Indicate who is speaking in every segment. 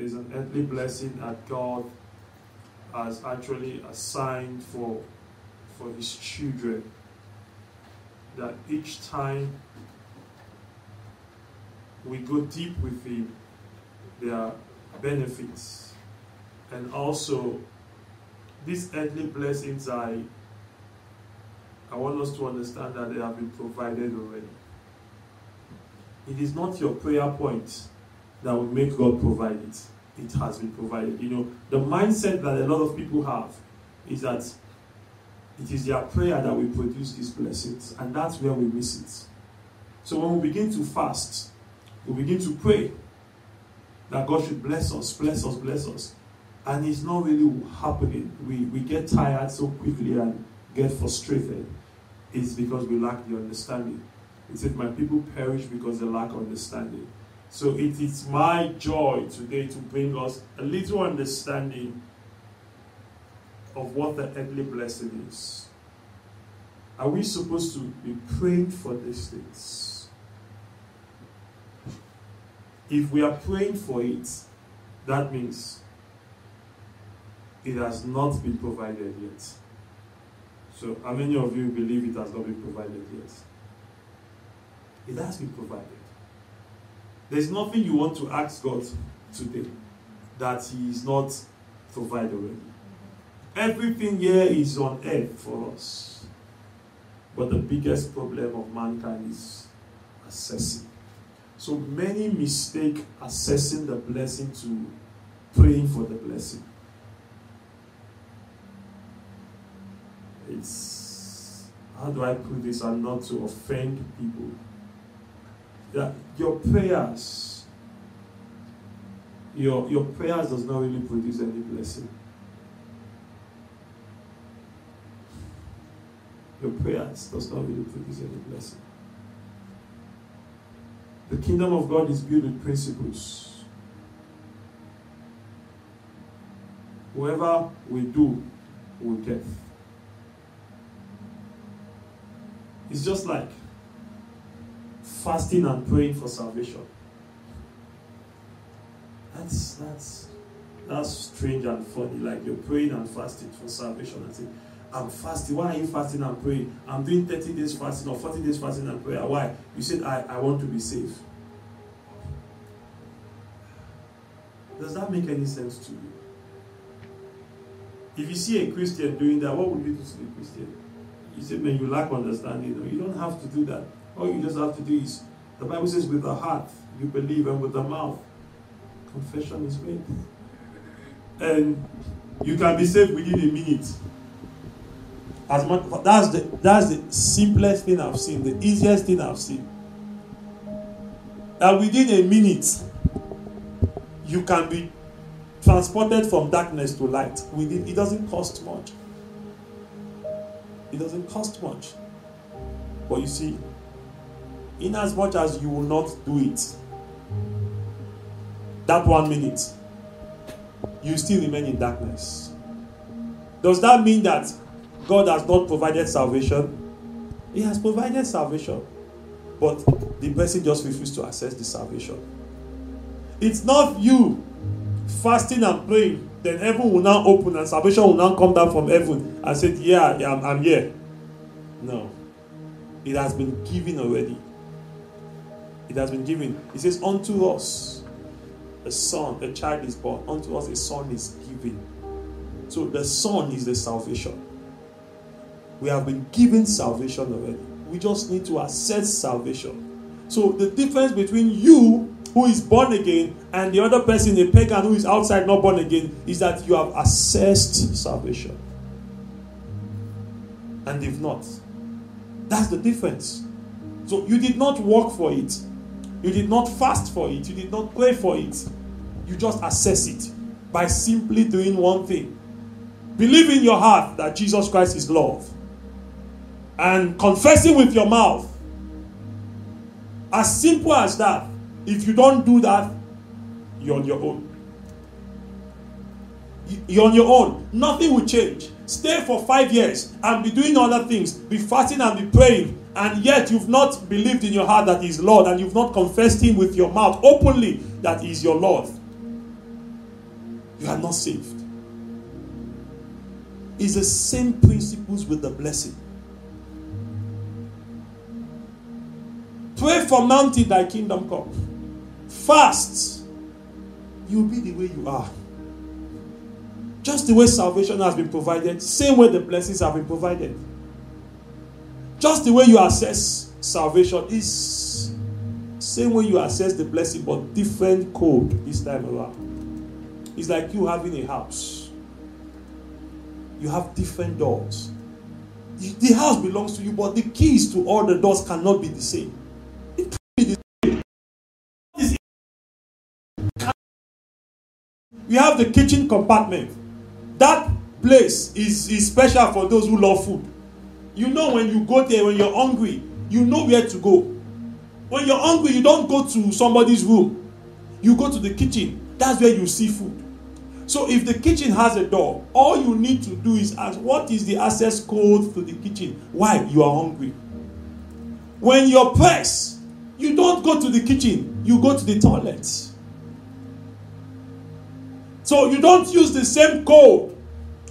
Speaker 1: there's an earthly blessing that God has actually assigned for for his children. That each time we go deep with him there are benefits. And also these earthly blessings I I want us to understand that they have been provided already. It is not your prayer point that will make God provide it. It has been provided. You know, the mindset that a lot of people have is that it is their prayer that will produce these blessings, and that's where we miss it. So when we begin to fast, we begin to pray that God should bless us, bless us, bless us. And it's not really happening. We, we get tired so quickly and get frustrated. It's because we lack the understanding. It said, My people perish because they lack understanding. So it is my joy today to bring us a little understanding of what the earthly blessing is. Are we supposed to be praying for these things? If we are praying for it, that means it has not been provided yet. So, how many of you believe it has not been provided yet? It has been provided. There's nothing you want to ask God today that He is not provided already. Everything here is on earth for us. But the biggest problem of mankind is assessing. So many mistake assessing the blessing to praying for the blessing. It's how do I put this and not to offend people? that your prayers, your, your prayers does not really produce any blessing. Your prayers does not really produce any blessing. The kingdom of God is built with principles. Whoever we do will get. It's just like fasting and praying for salvation. That's that's that's strange and funny. Like you're praying and fasting for salvation and say, I'm fasting. Why are you fasting and praying? I'm doing 30 days fasting or 40 days fasting and prayer. Why? You said I, I want to be saved. Does that make any sense to you? If you see a Christian doing that, what would you do to the Christian? You say, man, you lack understanding. You don't have to do that. All you just have to do is, the Bible says, with the heart you believe, and with the mouth confession is made. And you can be saved within a minute. As much, that's the that's the simplest thing I've seen, the easiest thing I've seen. That within a minute, you can be transported from darkness to light. Within it doesn't cost much. It doesn't cost much. But you see, in as you will not do it, that one minute, you still remain in darkness. Does that mean that God has not provided salvation? He has provided salvation, but the person just refused to access the salvation. It's not you fasting and praying, then heaven will now open and salvation will now come down from heaven and say, Yeah, yeah I'm, I'm here. No, it has been given already. It has been given. It says, Unto us a son, a child is born. Unto us a son is given. So the son is the salvation. We have been given salvation already. We just need to access salvation. So the difference between you who is born again and the other person, a pagan who is outside not born again, is that you have accessed salvation. And if not, that's the difference. So you did not work for it. You did not fast for it. You did not pray for it. You just assess it by simply doing one thing believe in your heart that Jesus Christ is love and confessing with your mouth. As simple as that. If you don't do that, you're on your own. You're on your own. Nothing will change. Stay for five years and be doing other things, be fasting and be praying, and yet you've not believed in your heart that He's Lord, and you've not confessed Him with your mouth openly that He's your Lord. you are not saved. It's the same principles with the blessing. Pray for mountain thy kingdom come. Fast. You'll be the way you are. Just the way salvation has been provided, same way the blessings have been provided. Just the way you assess salvation is same way you assess the blessing, but different code this time around. It's like you having a house. You have different doors. The house belongs to you, but the keys to all the doors cannot be the same. We have the kitchen compartment. That place is, is special for those who love food. You know when you go there, when you're hungry, you know where to go. When you're hungry, you don't go to somebody's room. You go to the kitchen. That's where you see food. So if the kitchen has a door, all you need to do is ask, what is the access code to the kitchen? Why? You are hungry. When you're pressed, you don't go to the kitchen, you go to the toilet. So you don't use the same code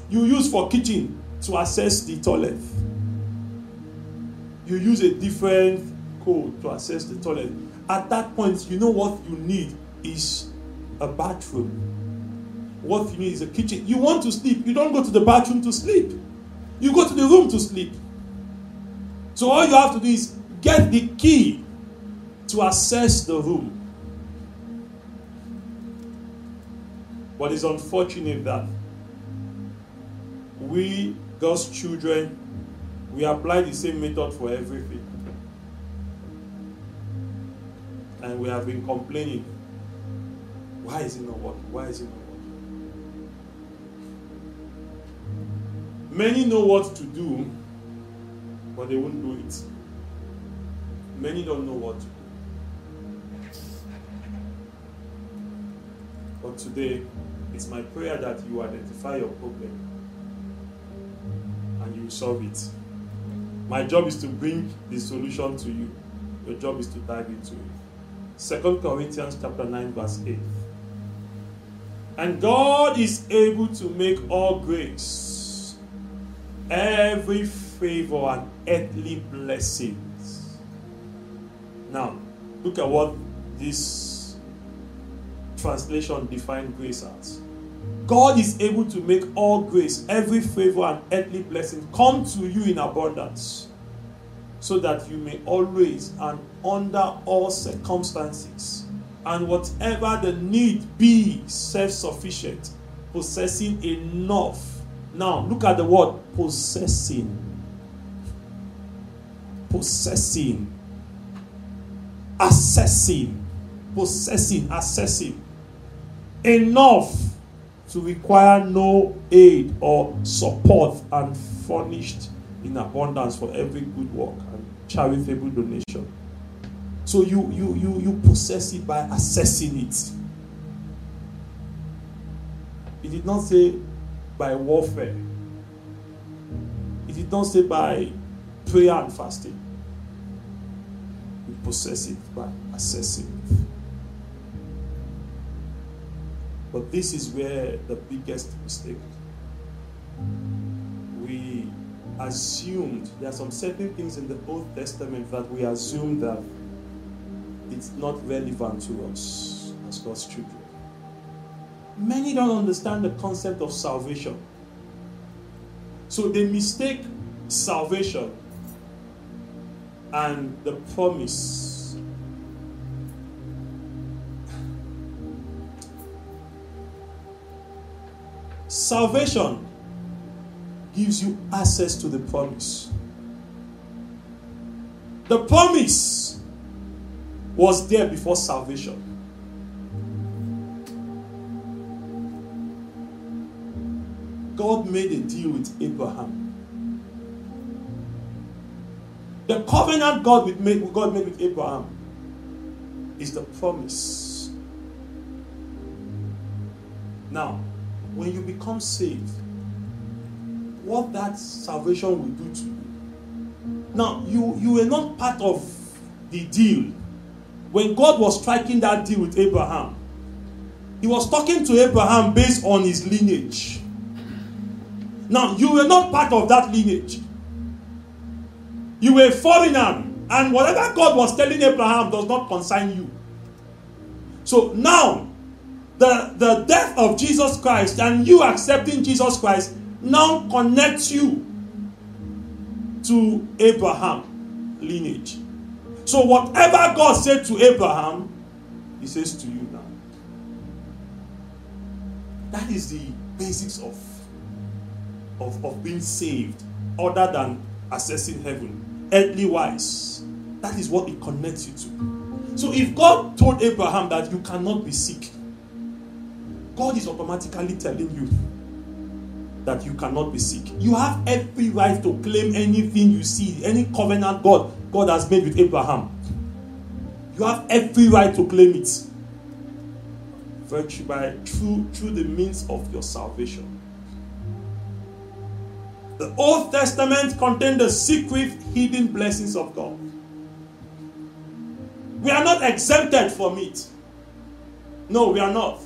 Speaker 1: you use for kitchen to access the toilet. You use a different code to access the toilet. At that point, you know what you need is a bathroom. What you need is a kitchen. You want to sleep, you don't go to the bathroom to sleep. You go to the room to sleep. So all you have to do is get the key to access the room. But it's unfortunate that we, God's children, we apply the same method for everything. And we have been complaining. Why is it not working? Why is it not working? Many know what to do, but they won't do it. Many don't know what to do. But today, it's my prayer that you identify your problem and you solve it. My job is to bring the solution to you. Your job is to dive into it. Second Corinthians chapter 9, verse 8. And God is able to make all grace, every favor, and earthly blessings. Now, look at what this translation define grace as. God is able to make all grace, every favor, and earthly blessing come to you in abundance, so that you may always and under all circumstances, and whatever the need be, self sufficient, possessing enough. Now, look at the word possessing. Possessing. Assessing. Possessing. Assessing enough to require no aid or support and furnished in abundance for every good work and charitable donation. So you you you you possess it by assessing it. It did not say by warfare. It did not say by prayer and fasting. You possess it by assessing But this is where the biggest mistake. We assumed there are some certain things in the Old Testament that we assume that it's not relevant to us as God's children. Many don't understand the concept of salvation. So they mistake salvation and the promise Salvation gives you access to the promise. The promise was there before salvation. God made a deal with Abraham. The covenant God made, with Abraham is the promise. Now, when you become saved, what that salvation will do to you. Now, you, you were not part of the deal. When God was striking that deal with Abraham, he was talking to Abraham based on his lineage. Now, you were not part of that lineage. You were a foreigner, and whatever God was telling Abraham does not concern you. So now, the, the death of Jesus Christ and you accepting Jesus Christ now connects you to Abraham lineage. So whatever God said to Abraham, he says to you now. That is the basics of, of, of being saved, other than accessing heaven, earthly wise. That is what it connects you to. So if God told Abraham that you cannot be sick, God is automatically telling you that you cannot be sick. You have every right to claim anything you see, any covenant God God has made with Abraham. You have every right to claim it. Virtue by through through the means of your salvation. The Old Testament contained the secret hidden blessings of God. We are not exempted from it. No, we are not.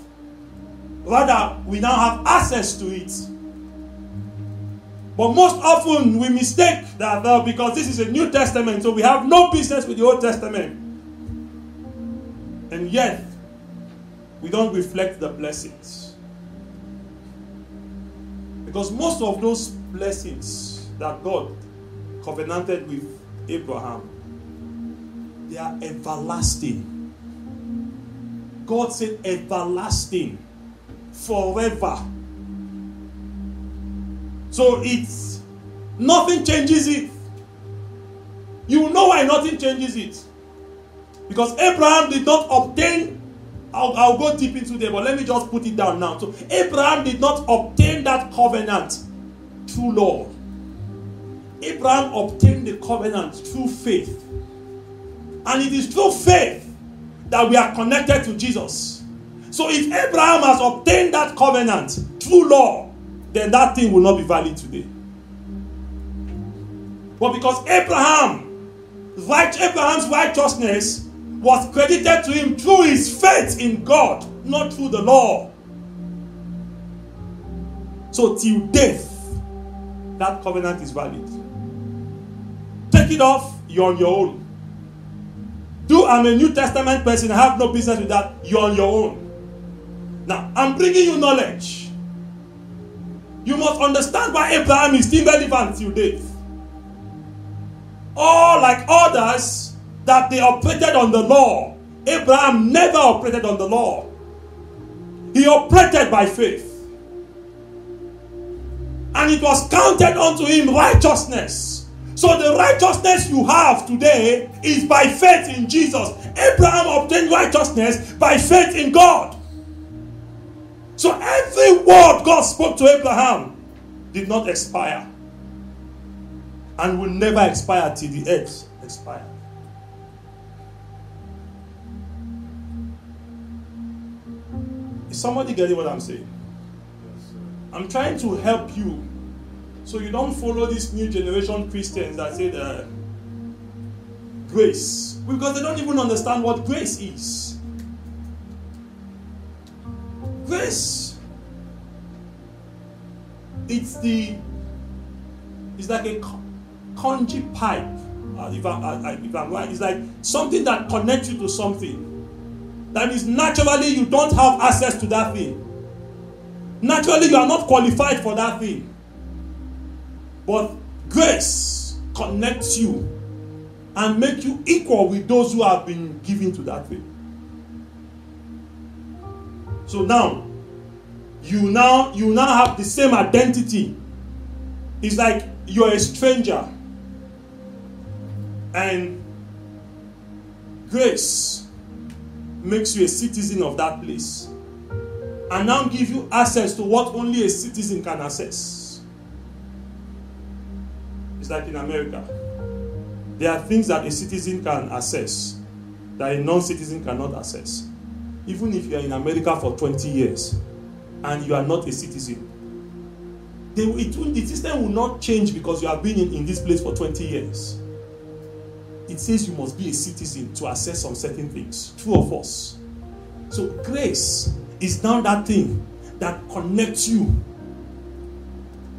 Speaker 1: Rather, we now have access to it. But most often we mistake that because this is a New Testament, so we have no business with the Old Testament. And yet, we don't reflect the blessings. Because most of those blessings that God covenanted with Abraham, they are everlasting. God said everlasting, forever. So it's nothing changes it. You know why nothing changes it. Because Abraham did not obtain, I'll, I'll go deep into there, but let me just put it down now. So Abraham did not obtain that covenant through law. Abraham obtained the covenant through faith. And it is through faith that we are connected to Jesus. So if Abraham has obtained that covenant through law, then that thing will not be valid today. But because Abraham, right, Abraham's righteousness was credited to him through his faith in God, not through the law. So till death, that covenant is valid. Take it off, you're on your own. Do I'm a New Testament person, I have no business with that, you're on your own. Now, I'm bringing you knowledge you must understand why Abraham is still relevant till date. All like others that they operated on the law, Abraham never operated on the law. He operated by faith. And it was counted unto him righteousness. So the righteousness you have today is by faith in Jesus. Abraham obtained righteousness by faith in God. So every word God spoke to Abraham did not expire and will never expire till the earth expire. Is somebody getting what I'm saying? I'm trying to help you so you don't follow these new generation Christians that say the grace because they don't even understand what grace is. Grace. It's the. It's like a congee pipe. Uh, if, I, if I'm right, it's like something that connects you to something. That means naturally you don't have access to that thing. Naturally you are not qualified for that thing. But grace connects you and make you equal with those who have been given to that thing. So now, you now you now have the same identity. It's like you're a stranger. And grace makes you a citizen of that place. And now give you access to what only a citizen can access. It's like in America. There are things that a citizen can access that a non citizen cannot access even if you are in America for 20 years and you are not a citizen, they, it the system will not change because you have been in, in this place for 20 years. It says you must be a citizen to access some certain things. True or false? So grace is now that thing that connects you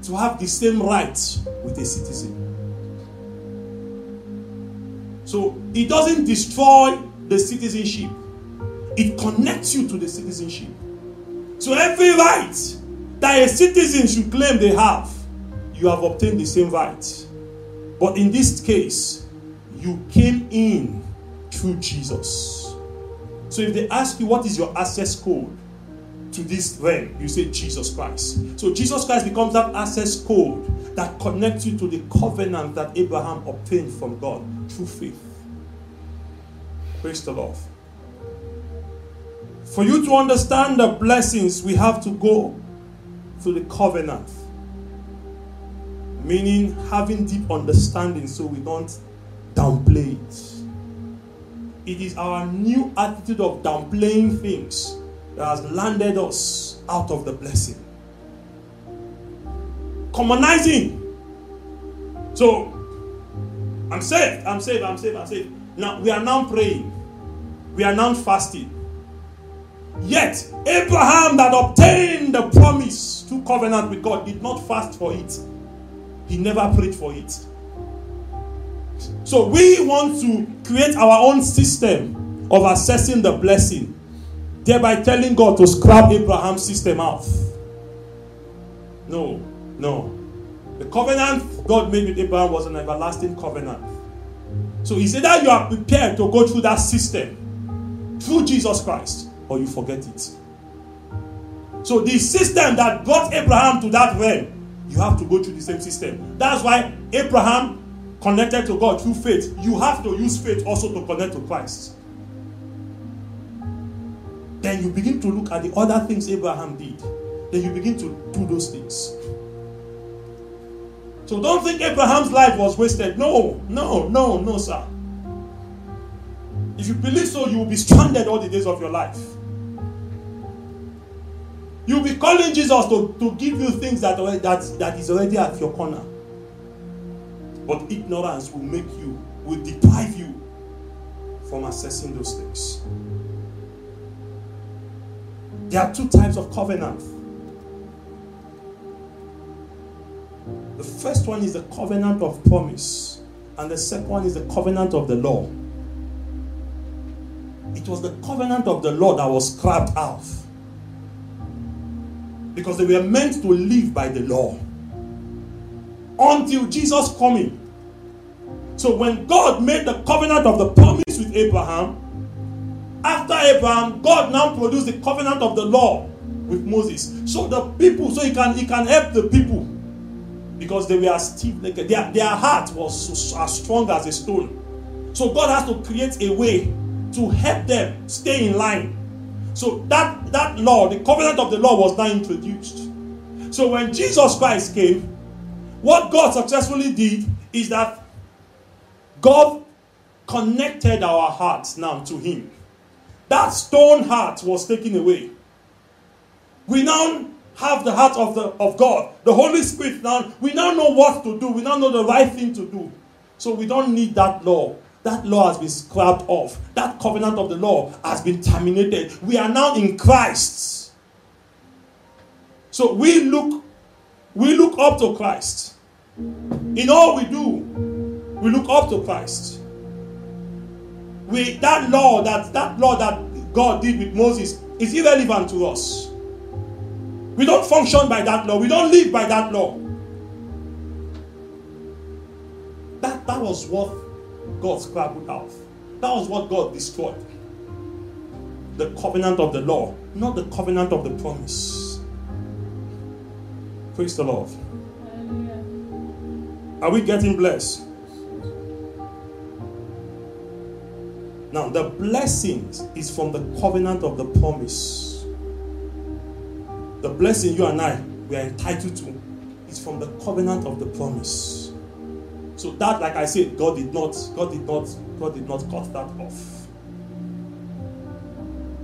Speaker 1: to have the same rights with a citizen. So it doesn't destroy the citizenship, it connects you to the citizenship. So every right that a citizen should claim they have, you have obtained the same right. But in this case, you came in through Jesus. So if they ask you what is your access code to this realm, you say Jesus Christ. So Jesus Christ becomes that access code that connects you to the covenant that Abraham obtained from God through faith. Praise the Lord. For you to understand the blessings, we have to go through the covenant. Meaning having deep understanding so we don't downplay it. It is our new attitude of downplaying things that has landed us out of the blessing. Commonizing. So, I'm saved, I'm saved, I'm saved, I'm saved. Now, we are now praying. We are now fasting. Yet, Abraham that obtained the promise to covenant with God did not fast for it. He never prayed for it. So we want to create our own system of assessing the blessing, thereby telling God to scrap Abraham's system out. No, no. The covenant God made with Abraham was an everlasting covenant. So he said that you are prepared to go through that system through Jesus Christ, or you forget it. So the system that brought Abraham to that realm, you have to go through the same system. That's why Abraham connected to God through faith. You have to use faith also to connect to Christ. Then you begin to look at the other things Abraham did. Then you begin to do those things. So don't think Abraham's life was wasted. No, no, no, no, sir. If you believe so, you will be stranded all the days of your life. You'll be calling Jesus to, to give you things that, that, that is already at your corner. But ignorance will make you, will deprive you from assessing those things. There are two types of covenant. The first one is the covenant of promise, and the second one is the covenant of the law. It was the covenant of the law that was scrapped out because they were meant to live by the law until Jesus coming. So when God made the covenant of the promise with Abraham, after Abraham, God now produced the covenant of the law with Moses. So the people, so he can he can help the people because they were stiff. Their, their heart was so, as strong as a stone. So God has to create a way to help them stay in line. So that that law, the covenant of the law, was now introduced. So when Jesus Christ came, what God successfully did is that God connected our hearts now to Him. That stone heart was taken away. We now have the heart of, the, of God. The Holy Spirit now, we now know what to do. We now know the right thing to do. So we don't need that law. That law has been scrapped off. That covenant of the law has been terminated. We are now in Christ. So we look we look up to Christ. In all we do, we look up to Christ. We that law that that law that God did with Moses is irrelevant to us. We don't function by that law. We don't live by that law. That, that was what God scrabbled out. That was what God destroyed. The covenant of the law, not the covenant of the promise. Praise the Lord. Are we getting blessed? Now, the blessing is from the covenant of the promise. The blessing you and I we are entitled to is from the covenant of the promise. So that, like I said, God did not, God did not, God did not cut that off.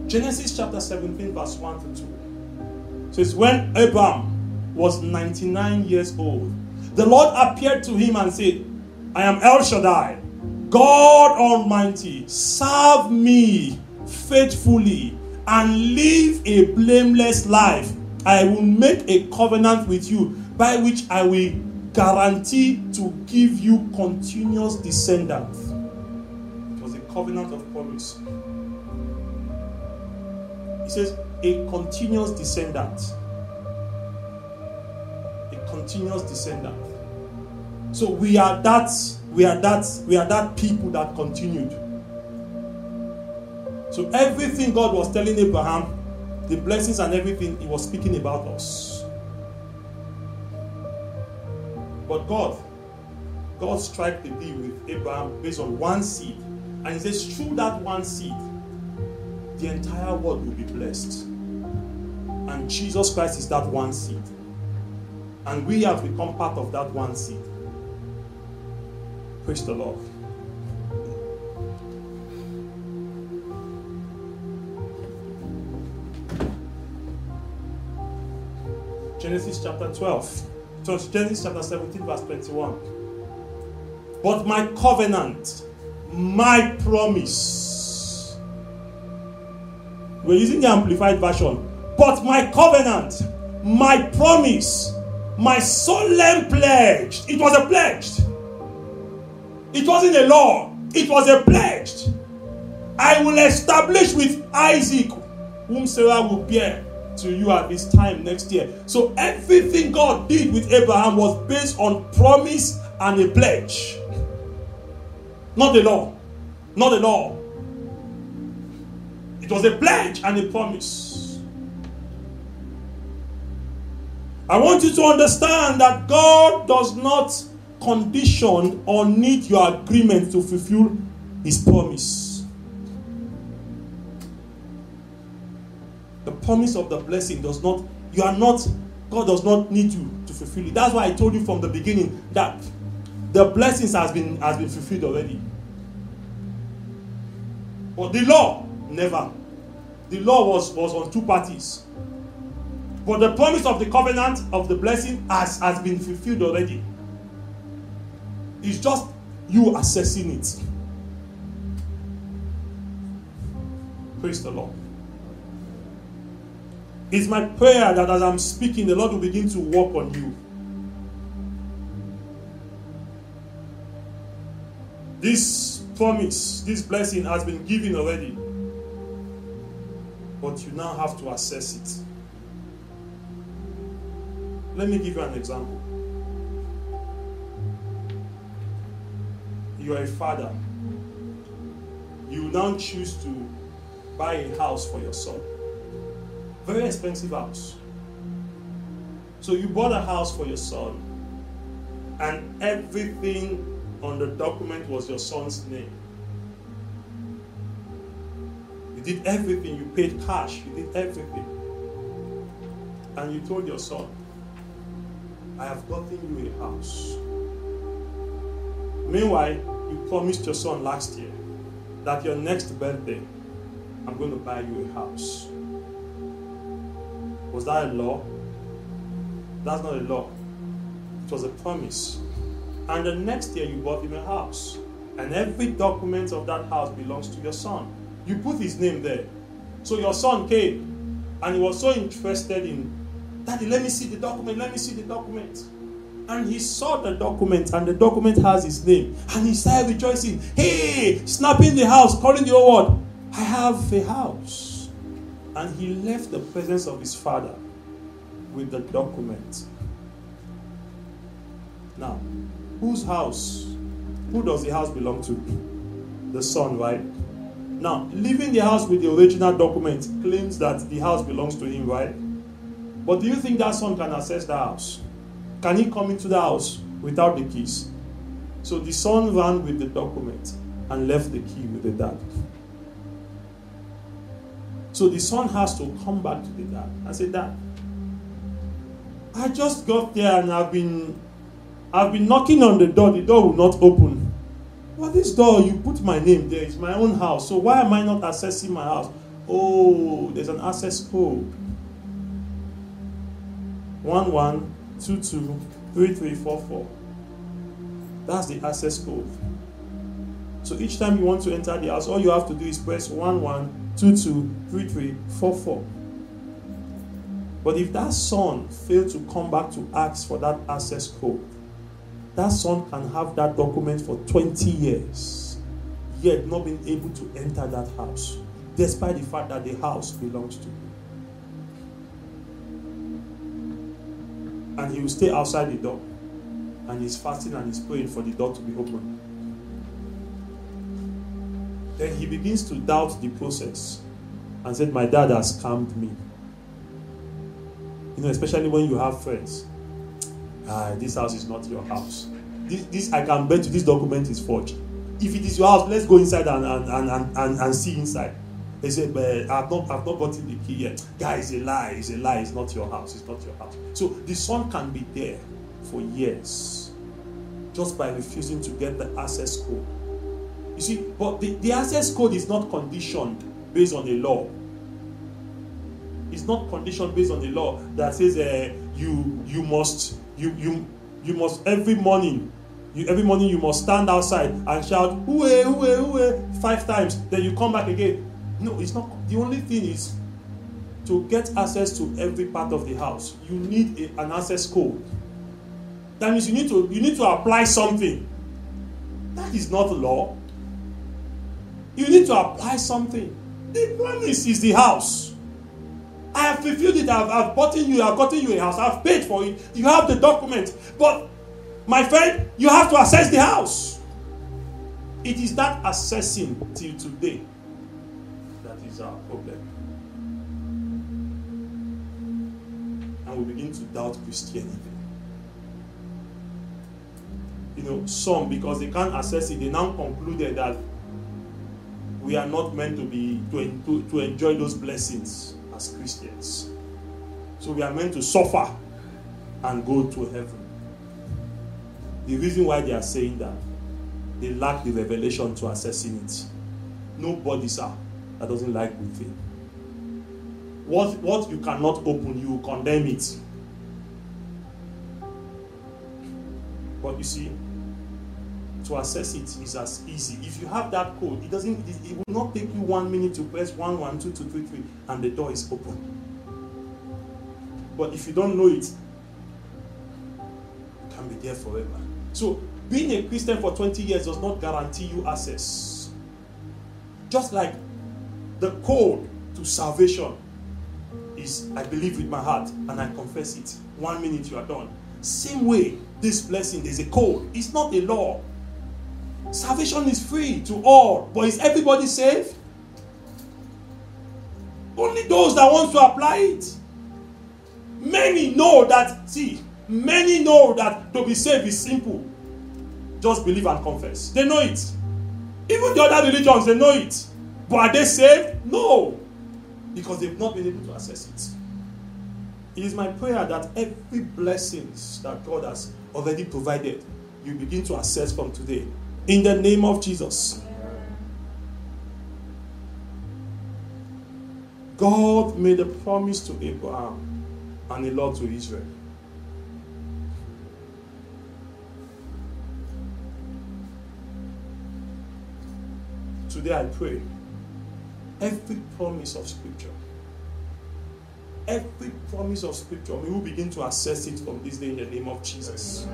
Speaker 1: Genesis chapter 17, verse 1 to 2 says, When Abraham was 99 years old, the Lord appeared to him and said, I am El Shaddai, God Almighty, serve me faithfully and live a blameless life, I will make a covenant with you by which I will guarantee to give you continuous descendants. It was a covenant of promise. He says, a continuous descendant. A continuous descendant. So we are that, we are that, we are that people that continued. So everything God was telling Abraham, the blessings and everything, he was speaking about us. But God, God struck the deal with Abraham based on one seed. And he says, through that one seed, the entire world will be blessed. And Jesus Christ is that one seed. And we have become part of that one seed. Praise the Lord. Genesis chapter 12. So Genesis chapter 17, verse 21. But my covenant, my promise. We're using the amplified version. But my covenant, my promise, my solemn pledge. It was a pledge. It wasn't a law, it was a pledge. I will establish with Isaac, whom Sarah will bear to you at this time next year. So everything God did with Abraham was based on promise and a pledge. Not the law. Not the law. It was a pledge and a promise. I want you to understand that God does not condition or need your agreement to fulfill his promise. Promise of the blessing does not, you are not, God does not need you to fulfill it. That's why I told you from the beginning that the blessings has been has been fulfilled already. But the law, never. The law was, was on two parties. But the promise of the covenant of the blessing has, has been fulfilled already. It's just you assessing it. Praise the Lord. It's my prayer that as I'm speaking, the Lord will begin to work on you. This promise, this blessing has been given already. But you now have to assess it. Let me give you an example. You are a father. You now choose to buy a house for your son. Very expensive house. So you bought a house for your son, and everything on the document was your son's name. You did everything, you paid cash, you did everything. And you told your son, I have gotten you a house. Meanwhile, you promised your son last year that your next birthday, I'm going to buy you a house. Was that a law? That's not a law. It was a promise. And the next year you bought him a house. And every document of that house belongs to your son. You put his name there. So your son came and he was so interested in, Daddy, let me see the document, let me see the document. And he saw the document, and the document has his name. And he started rejoicing. Hey, snapping the house, calling the old word. I have a house. And he left the presence of his father with the document. Now, whose house? Who does the house belong to? The son, right? Now, leaving the house with the original document claims that the house belongs to him, right? But do you think that son can access the house? Can he come into the house without the keys? So the son ran with the document and left the key with the dad. So the son has to come back to the dad and say, Dad, I just got there and I've been I've been knocking on the door, the door will not open. Well, this door, you put my name there, it's my own house. So why am I not accessing my house? Oh, there's an access code. 11223344. That's the access code. So each time you want to enter the house, all you have to do is press 11 223344. But if that son failed to come back to ask for that access code, that son can have that document for 20 years, yet not being able to enter that house, despite the fact that the house belongs to him. And he will stay outside the door, and he's fasting and he's praying for the door to be opened. Then he begins to doubt the process and said, My dad has scammed me. You know, especially when you have friends. Ah, this house is not your house. This, this I can bet you this document is forged. If it is your house, let's go inside and, and, and, and, and see inside. They said, but I've not, I've not gotten the key yet. Guy, it's a lie. It's a lie. It's not your house. It's not your house. So the son can be there for years just by refusing to get the access code. You see, but the, the access code is not conditioned based on a law. It's not conditioned based on the law that says uh, you you must you you you must every morning you, every morning you must stand outside and shout hooey hooey hooey five times. Then you come back again. No it's not. The only thing is to get access to every part of the house you need a, an access code. That means you need to you need to apply something. That is not law you need to apply something the promise is the house I have fulfilled it. I've, I've bought you. I've gotten you a house. I've paid for it. You have the document. But, my friend, you have to assess the house. It is that assessing till today that is our problem. And we begin to doubt Christianity. You know, some, because they can't assess it, they now concluded that we are not meant to be to, to, to enjoy those blessings as Christians. So we are meant to suffer and go to heaven. The reason why they are saying that, they lack the revelation to assessing it. Nobody, sir, that doesn't like good thing. What, what you cannot open, you condemn it. But you see, to access it is as easy. If you have that code, it doesn't it, it, will not take you one minute to press one, one, two, two, three, three, and the door is open. But if you don't know it, it can be there forever. So being a Christian for 20 years does not guarantee you access. Just like the code to salvation is I believe with my heart and I confess it. One minute you are done. Same way, this blessing is a code. It's not a law. Salvation is free to all, but is everybody saved? Only those that want to apply it. Many know that, see, many know that to be saved is simple. Just believe and confess. They know it. Even the other religions, they know it. But are they saved? No. Because they've not been able to access it. It is my prayer that every blessings that God has already provided, you begin to access from today in the name of Jesus. God made a promise to Abraham and a law to Israel. Today I pray every promise of Scripture, every promise of Scripture, we will begin to assess it from this day in the name of Jesus.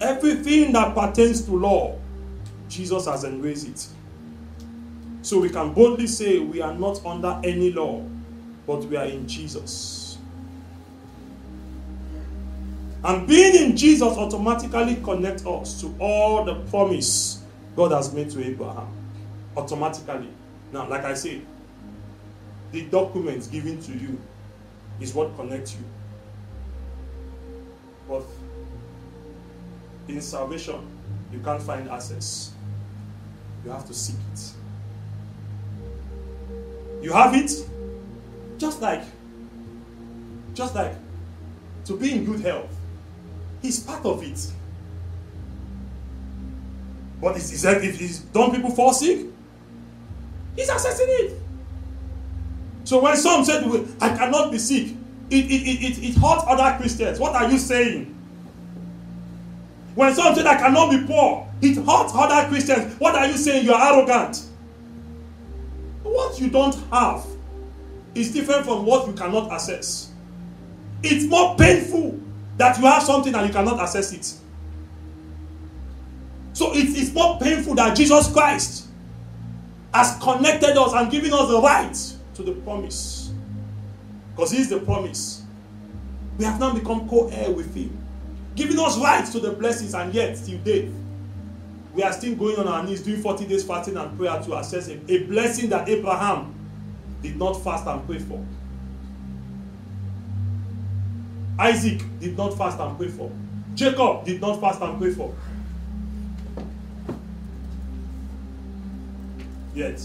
Speaker 1: Everything that pertains to law, Jesus has embraced it. So we can boldly say we are not under any law, but we are in Jesus. And being in Jesus automatically connects us to all the promise God has made to Abraham. Automatically. Now, like I said, the documents given to you is what connects you. But in salvation, you can't find access. You have to seek it. You have it, just like, just like to be in good health. He's part of it. But is, is that if he's don't people fall sick? He's accessing it. So when some said, I cannot be sick, it, it, it, it, it hurts other Christians. What are you saying? When some say I cannot be poor, it hurts other Christians. What are you saying? You are arrogant. What you don't have is different from what you cannot access. It's more painful that you have something and you cannot access it. So it's, it's more painful that Jesus Christ has connected us and given us the right to the promise. Because He is the promise. We have now become co heir with Him, giving us rights to the blessings, and yet, till date, we are still going on our knees doing 40 days fasting and prayer to access a, a blessing that Abraham did not fast and pray for. Isaac did not fast and pray for. Jacob did not fast and pray for. Yet,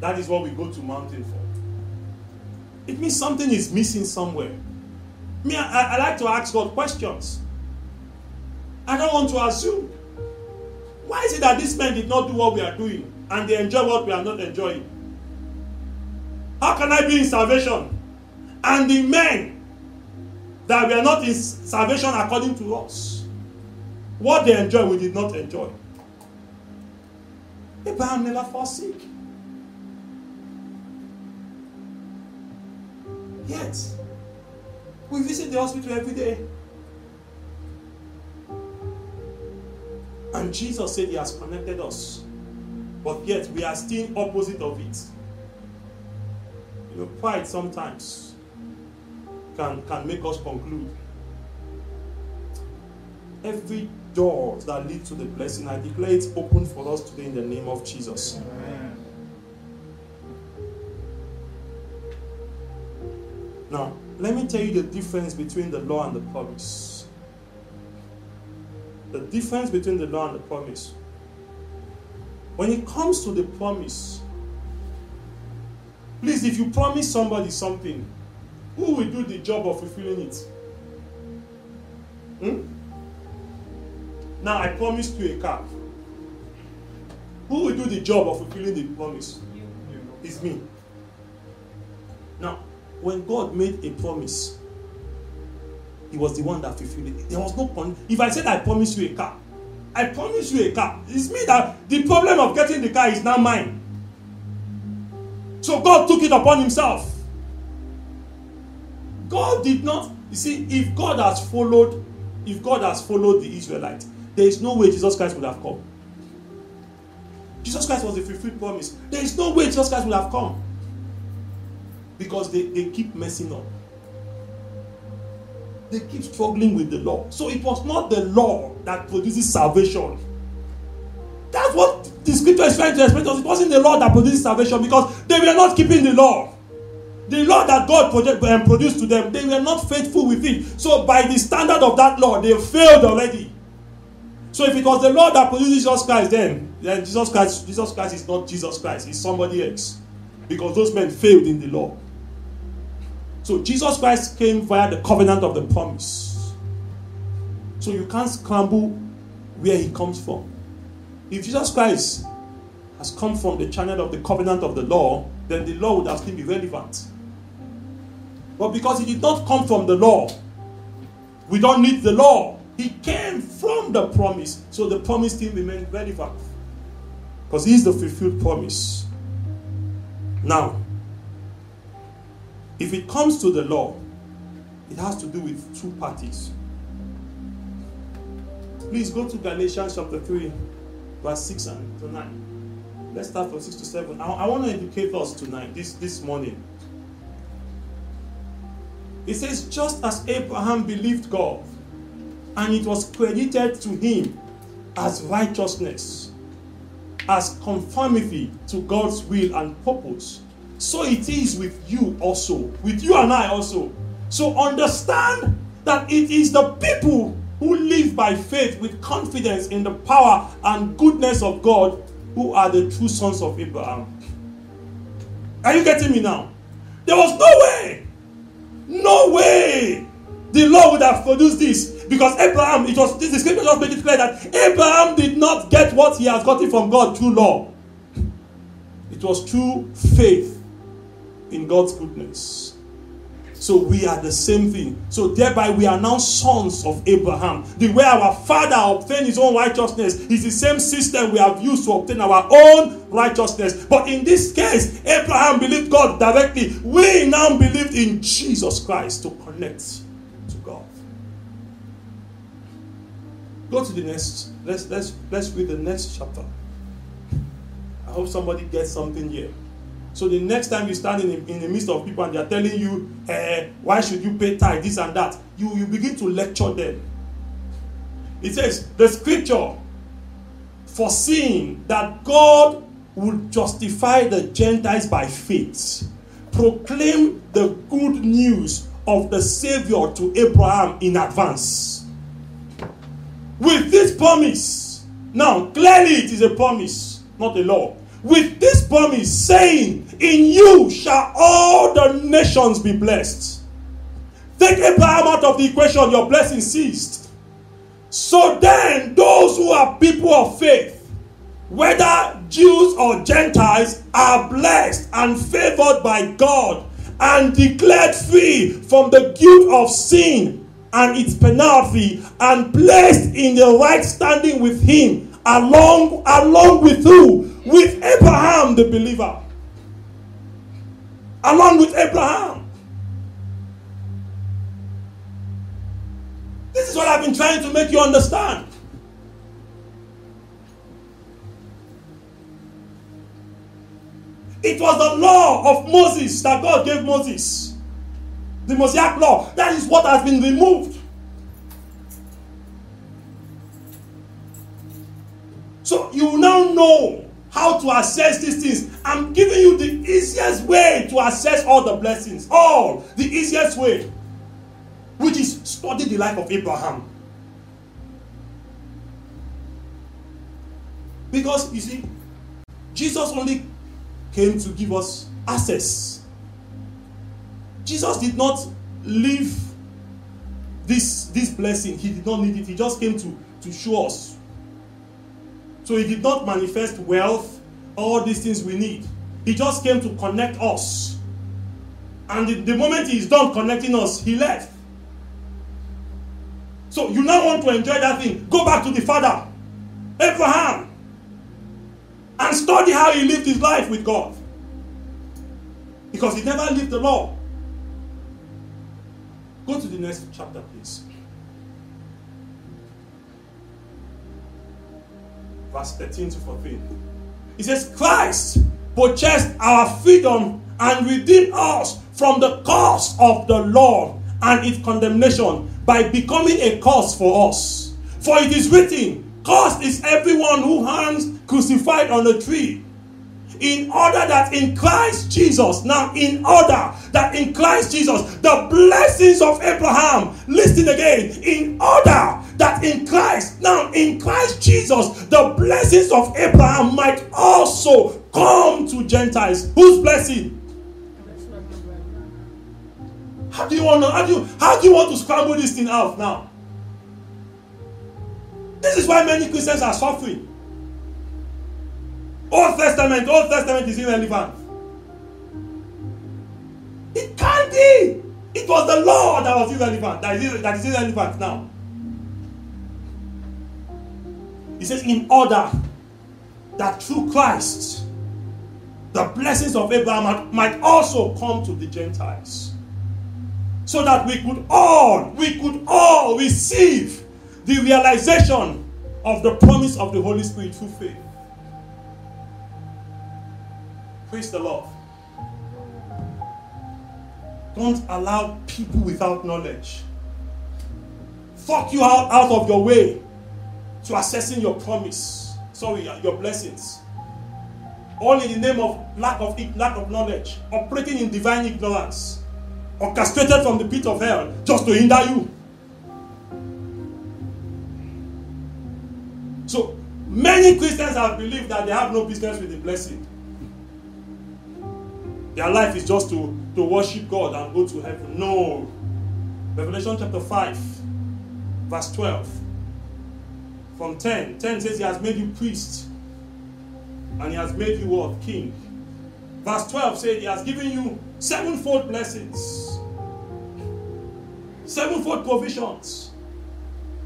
Speaker 1: that is what we go to mountain for. It means something is missing somewhere. Me, I, I like to ask God questions. I don't want to assume. Why is it that these men did not do what we are doing and they enjoy what we are not enjoying? How can I be in salvation and the men that we are not in salvation according to us? What they enjoy, we did not enjoy. Abraham never sick. Yet, we visit the hospital every day. And Jesus said He has connected us. But yet, we are still opposite of it. You know, pride sometimes can, can make us conclude. Every door that leads to the blessing, I declare it's open for us today in the name of Jesus. Amen. Now, let me tell you the difference between the law and the promise. The difference between the law and the promise. When it comes to the promise, please, if you promise somebody something, who will do the job of fulfilling it? Hmm? Now, I promised you a car. Who will do the job of fulfilling the promise? It's me. Now, when God made a promise, He was the one that fulfilled it. There was no point. If I said I promise you a car, I promise you a car. It's me that the problem of getting the car is now mine. So God took it upon Himself. God did not. You see, if God has followed, if God has followed the Israelites, there is no way Jesus Christ would have come. Jesus Christ was the fulfilled promise. There is no way Jesus Christ would have come because they, they keep messing up. They keep struggling with the law. So it was not the law that produces salvation. That's what the scripture is trying to explain to us. It wasn't the law that produces salvation because they were not keeping the law. The law that God project, um, produced to them, they were not faithful with it. So, by the standard of that law, they failed already. So, if it was the law that produced Jesus Christ, then, then Jesus Christ, Jesus Christ is not Jesus Christ, he's somebody else. Because those men failed in the law. So Jesus Christ came via the covenant of the promise. So you can't scramble where he comes from. If Jesus Christ has come from the channel of the covenant of the law, then the law would have still be relevant. But because he did not come from the law, we don't need the law. He came from the promise. So the promise still remains relevant. Because he is the fulfilled promise. Now, if it comes to the law, it has to do with two parties. Please go to Galatians chapter 3, verse 6 and to 9. Let's start from 6 to 7. I, I want to educate us tonight, this, this morning. It says, just as Abraham believed God, and it was credited to him as righteousness, as conformity to God's will and purpose so it is with you also, with you and I also. So understand that it is the people who live by faith with confidence in the power and goodness of God who are the true sons of Abraham. Are you getting me now? There was no way, no way the law would have produced this because Abraham, it was this scripture just made it clear that Abraham did not get what he has gotten from God through law. It was through faith in God's goodness. So we are the same thing. So thereby we are now sons of Abraham. The way our father obtained his own righteousness is the same system we have used to obtain our own righteousness. But in this case, Abraham believed God directly. We now believe in Jesus Christ to connect to God. Go to the next. Let's let's let's read the next chapter. I hope somebody gets something here. So the next time you stand in the, in the midst of people and they are telling you, eh, why should you pay tithe, this and that, you, you begin to lecture them. It says, the scripture foreseeing that God would justify the Gentiles by faith, proclaim the good news of the Savior to Abraham in advance. With this promise, now clearly it is a promise, not a law with this promise, saying, In you shall all the nations be blessed. Take Abraham out of the equation, your blessing ceased. So then, those who are people of faith, whether Jews or Gentiles, are blessed and favored by God and declared free from the guilt of sin and its penalty and placed in the right standing with Him, along, along with who? with Abraham, the believer. Along with Abraham. This is what I've been trying to make you understand. It was the law of Moses that God gave Moses. The Mosaic law. That is what has been removed. So you now know how to assess these things. I'm giving you the easiest way to assess all the blessings. All the easiest way, which is study the life of Abraham. Because you see, Jesus only came to give us access. Jesus did not leave this, this blessing, he did not need it. He just came to, to show us so he did not manifest wealth, all these things we need. He just came to connect us. And the, the moment he's done connecting us, he left. So you now want to enjoy that thing. Go back to the father, Abraham, and study how he lived his life with God. Because he never lived the law. Go to the next chapter, please. Verse 13 to 14. He says, Christ purchased our freedom and redeemed us from the curse of the law and its condemnation by becoming a curse for us. For it is written, Cursed is everyone who hangs crucified on a tree in order that in Christ Jesus, now in order that in Christ Jesus, the blessings of Abraham, listen again, in order that in Christ, now in Christ Jesus, the blessings of Abraham might also come to Gentiles. Whose blessing? How do you want to how do you how do you want to scramble this thing out now? This is why many Christians are suffering. Old Testament, Old Testament is irrelevant. It can't be. It was the law that was irrelevant. That is, that is irrelevant now. He says, in order that through Christ, the blessings of Abraham might also come to the Gentiles. So that we could all, we could all receive the realization of the promise of the Holy Spirit through faith. Praise the Lord. Don't allow people without knowledge fuck you out, out of your way to accessing your promise. Sorry, uh, your blessings. All in the name of lack of lack of knowledge, operating in divine ignorance, orchestrated from the pit of hell just to hinder you. So many Christians have believed that they have no business with the blessing. Their life is just to, to worship God and go to heaven. No. Revelation chapter 5, verse 12. From 10. 10 says, He has made you priest. And He has made you what? King. Verse 12 says, He has given you sevenfold blessings. sevenfold provisions,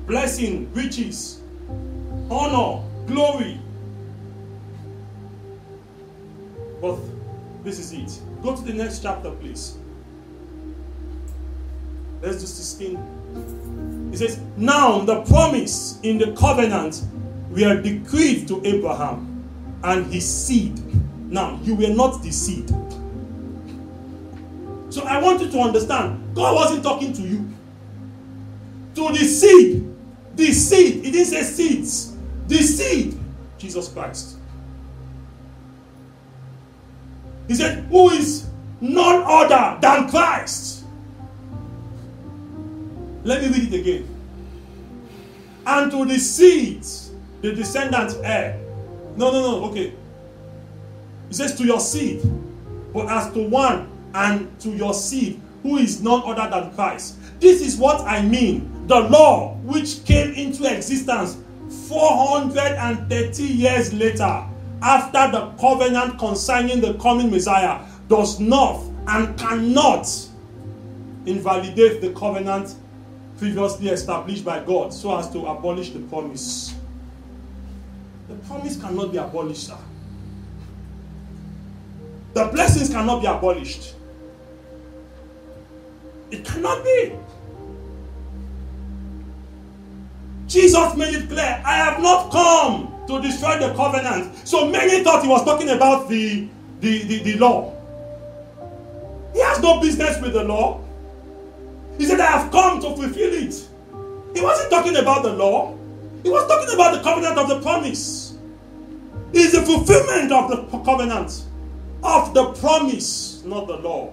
Speaker 1: blessing, riches, honor, glory. But this is it. Go to the next chapter, please. Let's do 16. It says, Now the promise in the covenant were decreed to Abraham and his seed. Now, you were not the seed. So I want you to understand God wasn't talking to you. To the seed. The seed. He didn't say seeds. The seed. Jesus Christ. He said, Who is none other than Christ? Let me read it again. And to the seeds, the descendants heir. No, no, no, okay. He says, To your seed, but as to one and to your seed, who is none other than Christ. This is what I mean. The law, which came into existence 430 years later, after the covenant concerning the coming Messiah, does not and cannot invalidate the covenant previously established by God so as to abolish the promise. The promise cannot be abolished, sir. The blessings cannot be abolished. It cannot be. Jesus made it clear I have not come to destroy the covenant. So many thought he was talking about the, the, the, the law. He has no business with the law. He said, I have come to fulfill it. He wasn't talking about the law, he was talking about the covenant of the promise. It is the fulfillment of the covenant, of the promise, not the law.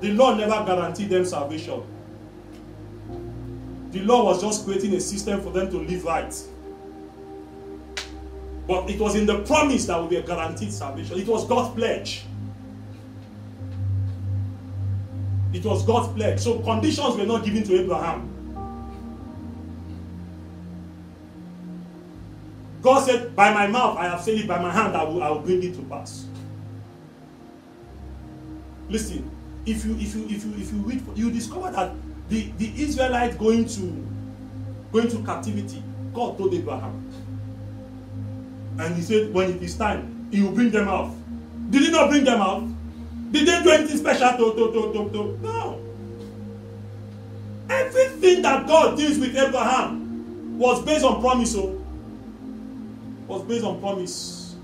Speaker 1: The law never guaranteed them salvation. The law was just creating a system for them to live right. But it was in the promise that would be a guaranteed salvation. It was God's pledge. It was God's pledge. So conditions were not given to Abraham. God said, By my mouth I have said it, by my hand I will, I will bring it to pass. Listen, if you if you if you if you read you discover that the the israelites going to going to captivity god told abraham. And he said when it is time he will bring them out. Did he not bring them out? Did they do anything special to to to to to? No. Everything that god deals with abraham was based on promise o oh. was based on promise.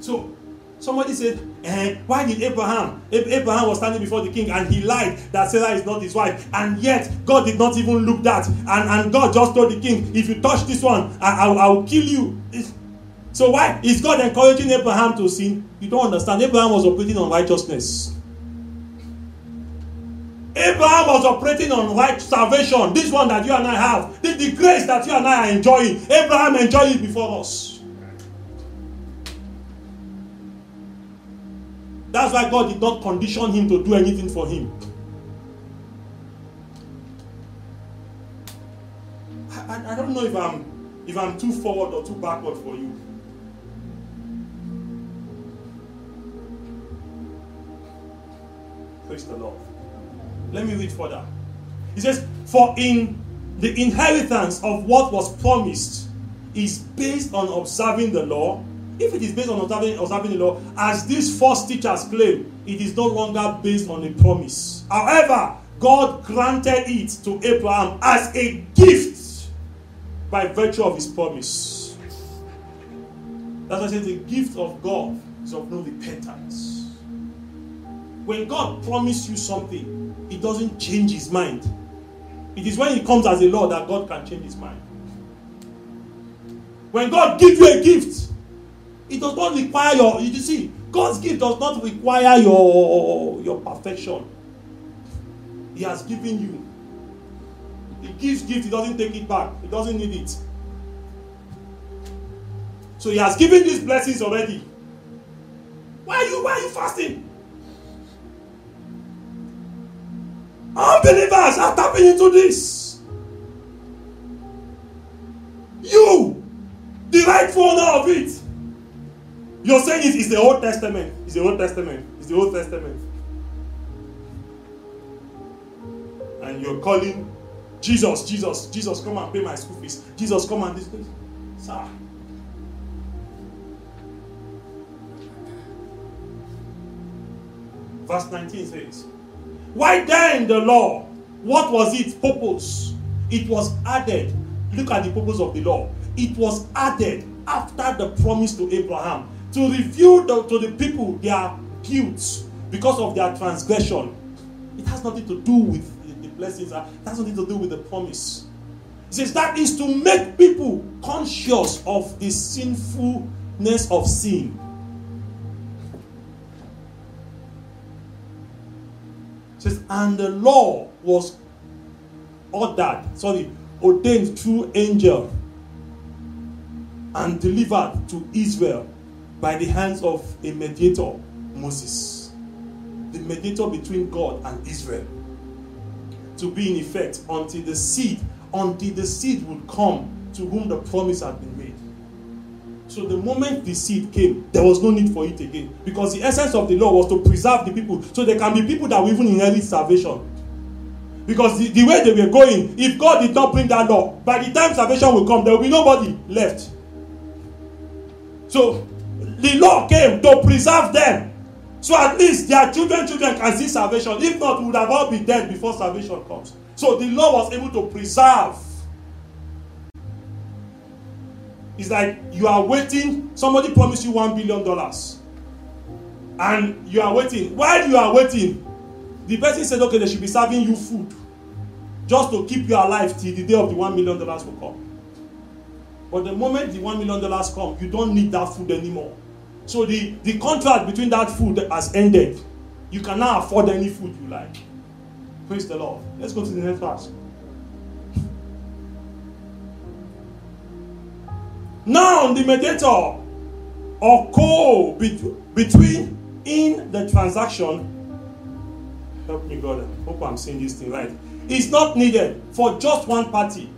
Speaker 1: So Somebody said, eh, Why did Abraham? Abraham was standing before the king and he lied that Sarah is not his wife. And yet, God did not even look that. And, and God just told the king, If you touch this one, I, I, I will kill you. So, why is God encouraging Abraham to sin? You don't understand. Abraham was operating on righteousness. Abraham was operating on right salvation. This one that you and I have, the, the grace that you and I are enjoying. Abraham enjoyed it before us. That's why God did not condition him to do anything for him. I, I, don't know if I'm if I'm too forward or too backward for you. Praise the Lord. Let me read further. He says, For in the inheritance of what was promised is based on observing the law if it is based on observing, observing the law, as these false teachers claim, it is no longer based on a promise. However, God granted it to Abraham as a gift by virtue of his promise. That's why I say the gift of God is of no repentance. When God promised you something, He doesn't change his mind. It is when it comes as a law that God can change his mind. When God gives you a gift, It does not require your, you see, God's gift does not require your, your perfection. He has given you. He gives gift, he doesn't take it back. He doesn't need it. So he has given these blessings already. Why are you why are you fasting? Unbelievers are tapping into this. You, the rightful owner of it, You're saying it is the Old Testament. It's the Old Testament. It's the Old Testament. And you're calling Jesus, Jesus, Jesus, come and pay my school fees. Jesus, come and this. Place, sir. Verse 19 says, Why then the law? What was its purpose? It was added. Look at the purpose of the law. It was added after the promise to Abraham to reveal the, to the people their guilt because of their transgression. It has nothing to do with the, blessings, uh, it has nothing to do with the promise. It says that is to make people conscious of the sinfulness of sin. It says, and the law was ordered, sorry, ordained through angel and delivered to Israel by the hands of a mediator, Moses, the mediator between God and Israel, to be in effect until the seed, until the seed would come to whom the promise had been made. So the moment the seed came, there was no need for it again. Because the essence of the law was to preserve the people. So there can be people that will even inherit salvation. Because the, the way they were going, if God did not bring that law, by the time salvation will come, there will be nobody left. So the law came to preserve them. So at least their children, children can see salvation. If not, we would have all been dead before salvation comes. So the law was able to preserve. It's like you are waiting, somebody promised you one billion dollars. And you are waiting. While you are waiting, the person said, okay, they should be serving you food just to keep you alive till the day of the one million dollars will come. But the moment the one million dollars come, you don't need that food anymore. So the, the contract between that food has ended. You can now afford any food you like. Praise the Lord. Let's go to the next verse. Now the mediator or co between in the transaction. Help me, God. I hope I'm saying this thing right. Is not needed for just one party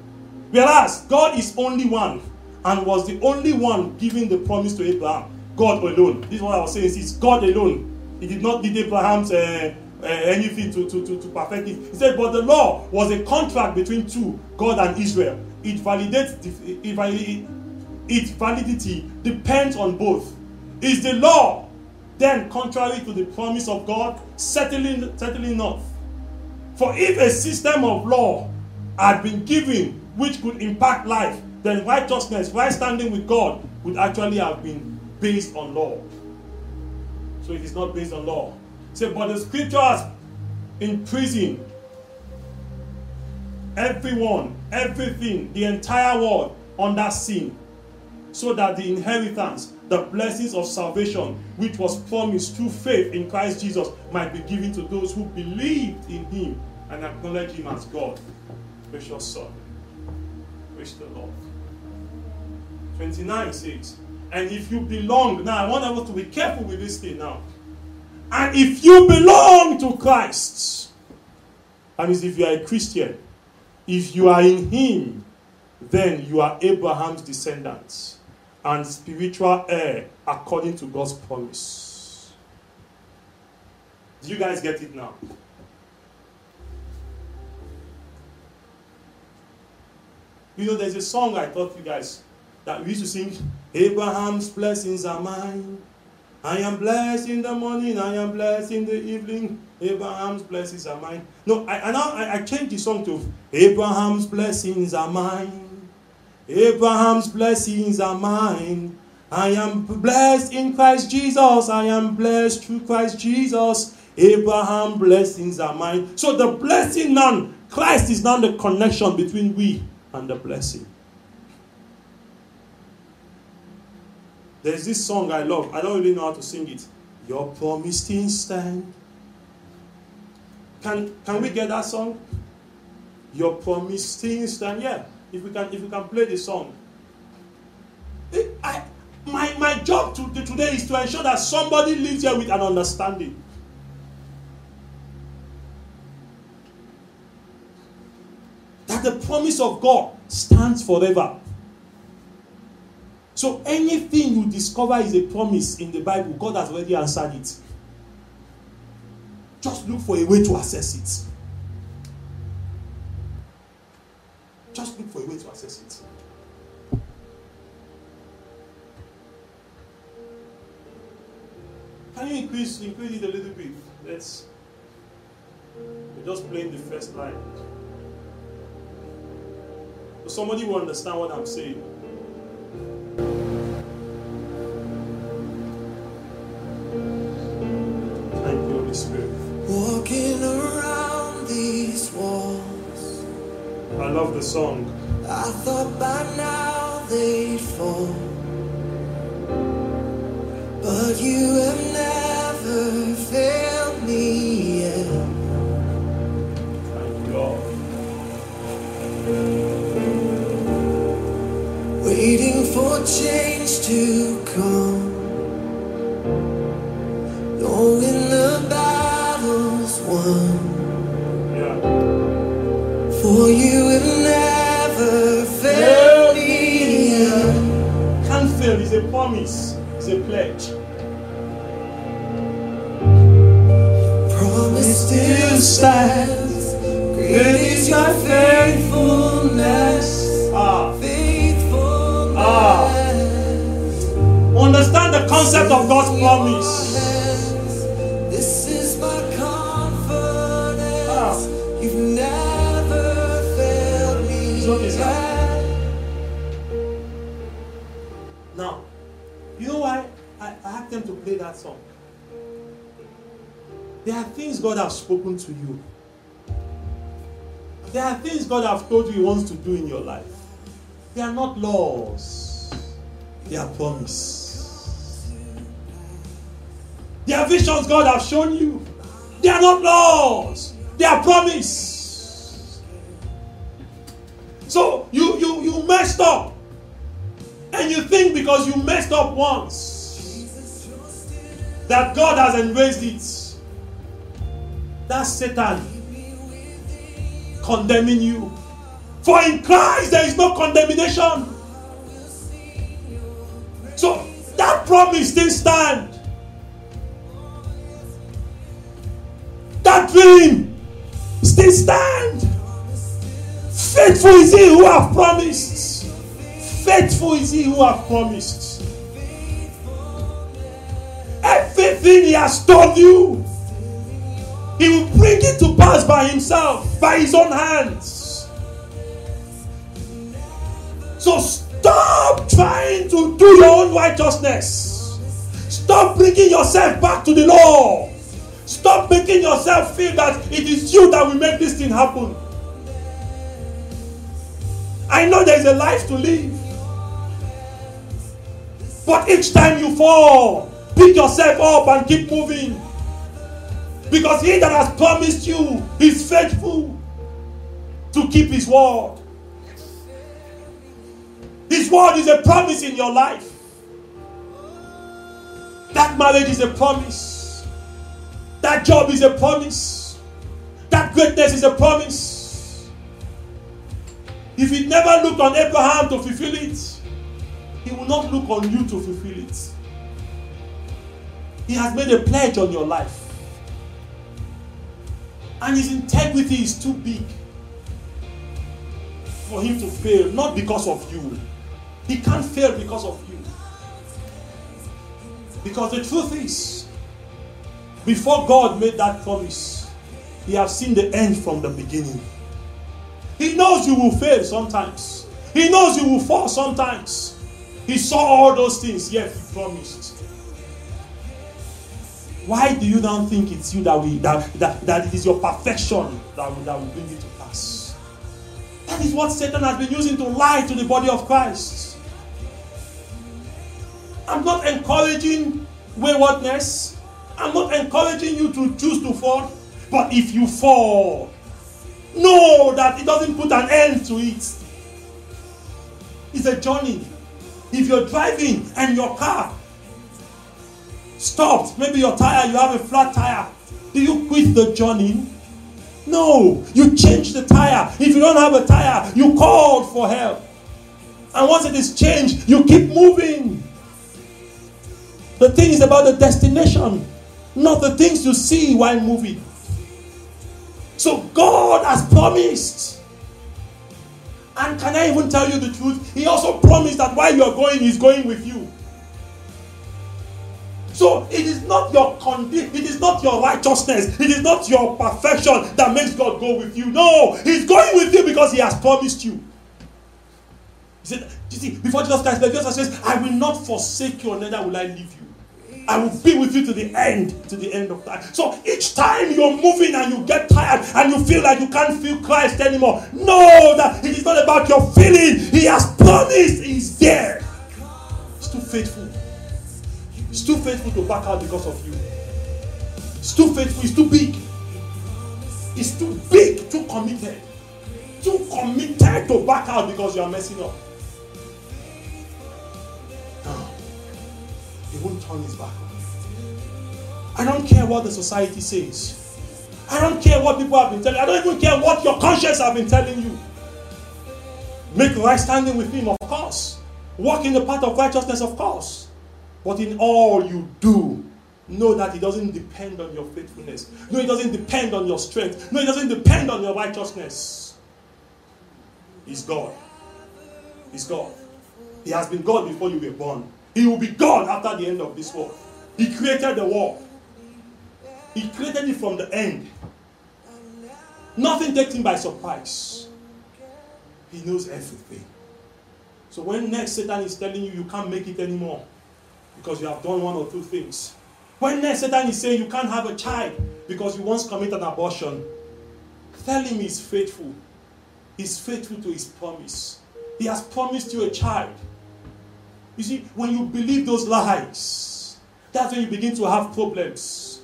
Speaker 1: Whereas God is only one and was the only one giving the promise to Abraham. God alone. This is what I was saying. It's God alone. He did not need Abraham's uh, uh, anything to, to, to, to perfect it. He said, but the law was a contract between two, God and Israel. It validates it, it, its validity depends on both. Is the law then contrary to the promise of God? Certainly, certainly not. For if a system of law had been given which could impact life, then righteousness, right standing with God, would actually have been based on law. So it is not based on law. Say, but the scriptures in prison, everyone, everything, the entire world under sin, so that the inheritance, the blessings of salvation, which was promised through faith in Christ Jesus, might be given to those who believed in Him and acknowledge Him as God. Precious Son. Praise the Lord. 29 says, and if you belong, now I want us to be careful with this thing now. And if you belong to Christ, that means if you are a Christian, if you are in Him, then you are Abraham's descendants and spiritual heir according to God's promise. Do you guys get it now? You know, there's a song I taught you guys that we used to sing Abraham's blessings are mine. I am blessed in the morning, I am blessed in the evening. Abraham's blessings are mine. No, I, I now I, I changed the song to Abraham's blessings are mine. Abraham's blessings are mine. I am blessed in Christ Jesus. I am blessed through Christ Jesus. Abraham blessings are mine. So the blessing now, Christ is now the connection between we and the blessing. There's this song I love. I don't really know how to sing it. Your promise still stand. Can can we get that song? Your promise still stand. Yeah, if we can if we can play the song. I, my my job to, today is to ensure that somebody lives here with an understanding. that the promise of God stands forever. So anything you discover is a promise in the Bible, God has already answered it. Just look for a way to assess it. Just look for a way to assess it. Can you increase increase it a little bit? Let's we're just playing the first line. So somebody will understand what I'm saying. Thank you, Holy Spirit.
Speaker 2: Walking around these walls,
Speaker 1: I love the song.
Speaker 2: I thought by now they'd fall. But you have never failed For change to come. Knowing the battle's won.
Speaker 1: Yeah.
Speaker 2: For you have never failed me yet.
Speaker 1: Can't fail. It's a promise. It's a pledge.
Speaker 2: Promise still stands. Great is your faithfulness.
Speaker 1: Ah. Ah. Understand the concept of God's promise.
Speaker 2: This is my confidence.
Speaker 1: Ah.
Speaker 2: You've never failed me.
Speaker 1: Okay, Now, you know why I, I asked them to play that song? There are things God has spoken to you. There are things God has told you He wants to do in your life. They are not laws, they are promise. They are visions God has shown you. They are not laws, they are promise. So you you you messed up. And you think because you messed up once that God has embraced it. That's Satan condemning you. For in Christ there is no condemnation. So that promise still stand. That dream still stand. Faithful is he who have promised. Faithful is he who have promised. Everything he has told you, he will bring it to pass by himself, by his own hands. So stop trying to do your own righteousness. Stop bringing yourself back to the law. Stop making yourself feel that it is you that will make this thing happen. I know there is a life to live. But each time you fall, pick yourself up and keep moving. Because he that has promised you is faithful to keep his word. His word is a promise in your life. That marriage is a promise. That job is a promise. That greatness is a promise. If he never looked on Abraham to fulfill it, he will not look on you to fulfill it. He has made a pledge on your life. And his integrity is too big for him to fail, not because of you. He can't fail because of you. Because the truth is, before God made that promise, he has seen the end from the beginning. He knows you will fail sometimes. He knows you will fall sometimes. He saw all those things, yet he promised. Why do you now think it's you that will that, that, that it is your perfection that will, that will bring it to pass? That is what Satan has been using to lie to the body of Christ. I'm not encouraging waywardness. I'm not encouraging you to choose to fall. But if you fall, know that it doesn't put an end to it. It's a journey. If you're driving and your car stopped, maybe your tire, you have a flat tire, do you quit the journey? No, you change the tire. If you don't have a tire, you called for help. And once it is changed, you keep moving. The thing is about the destination, not the things you see while moving. So God has promised. And can I even tell you the truth? He also promised that while you are going, He's going with you. So it is not your condition, it is not your righteousness, it is not your perfection that makes God go with you. No, He's going with you because He has promised you. He said, you see, before Jesus Christ, Jesus says, I will not forsake you, neither will I leave you. I will be with you to the end, to the end of time. So each time you're moving and you get tired and you feel like you can't feel Christ anymore, know that it is not about your feeling. He has promised He's there. He's too faithful. He's too faithful to back out because of you. He's too faithful. He's too big. He's too big, too committed. Too committed to back out because you are messing up. He won't turn his back on you. I don't care what the society says. I don't care what people have been telling you. I don't even care what your conscience have been telling you. Make right standing with him, of course. Walk in the path of righteousness, of course. But in all you do, know that it doesn't depend on your faithfulness. No, it doesn't depend on your strength. No, it doesn't depend on your righteousness. He's God. He's God. He has been God before you were born. He will be God after the end of this world. He created the world. He created it from the end. Nothing takes him by surprise. He knows everything. So when next Satan is telling you you can't make it anymore because you have done one or two things. When next Satan is saying you can't have a child because you once committed an abortion, tell him he's faithful. He's faithful to his promise. He has promised you a child. You see, when you believe those lies, that's when you begin to have problems.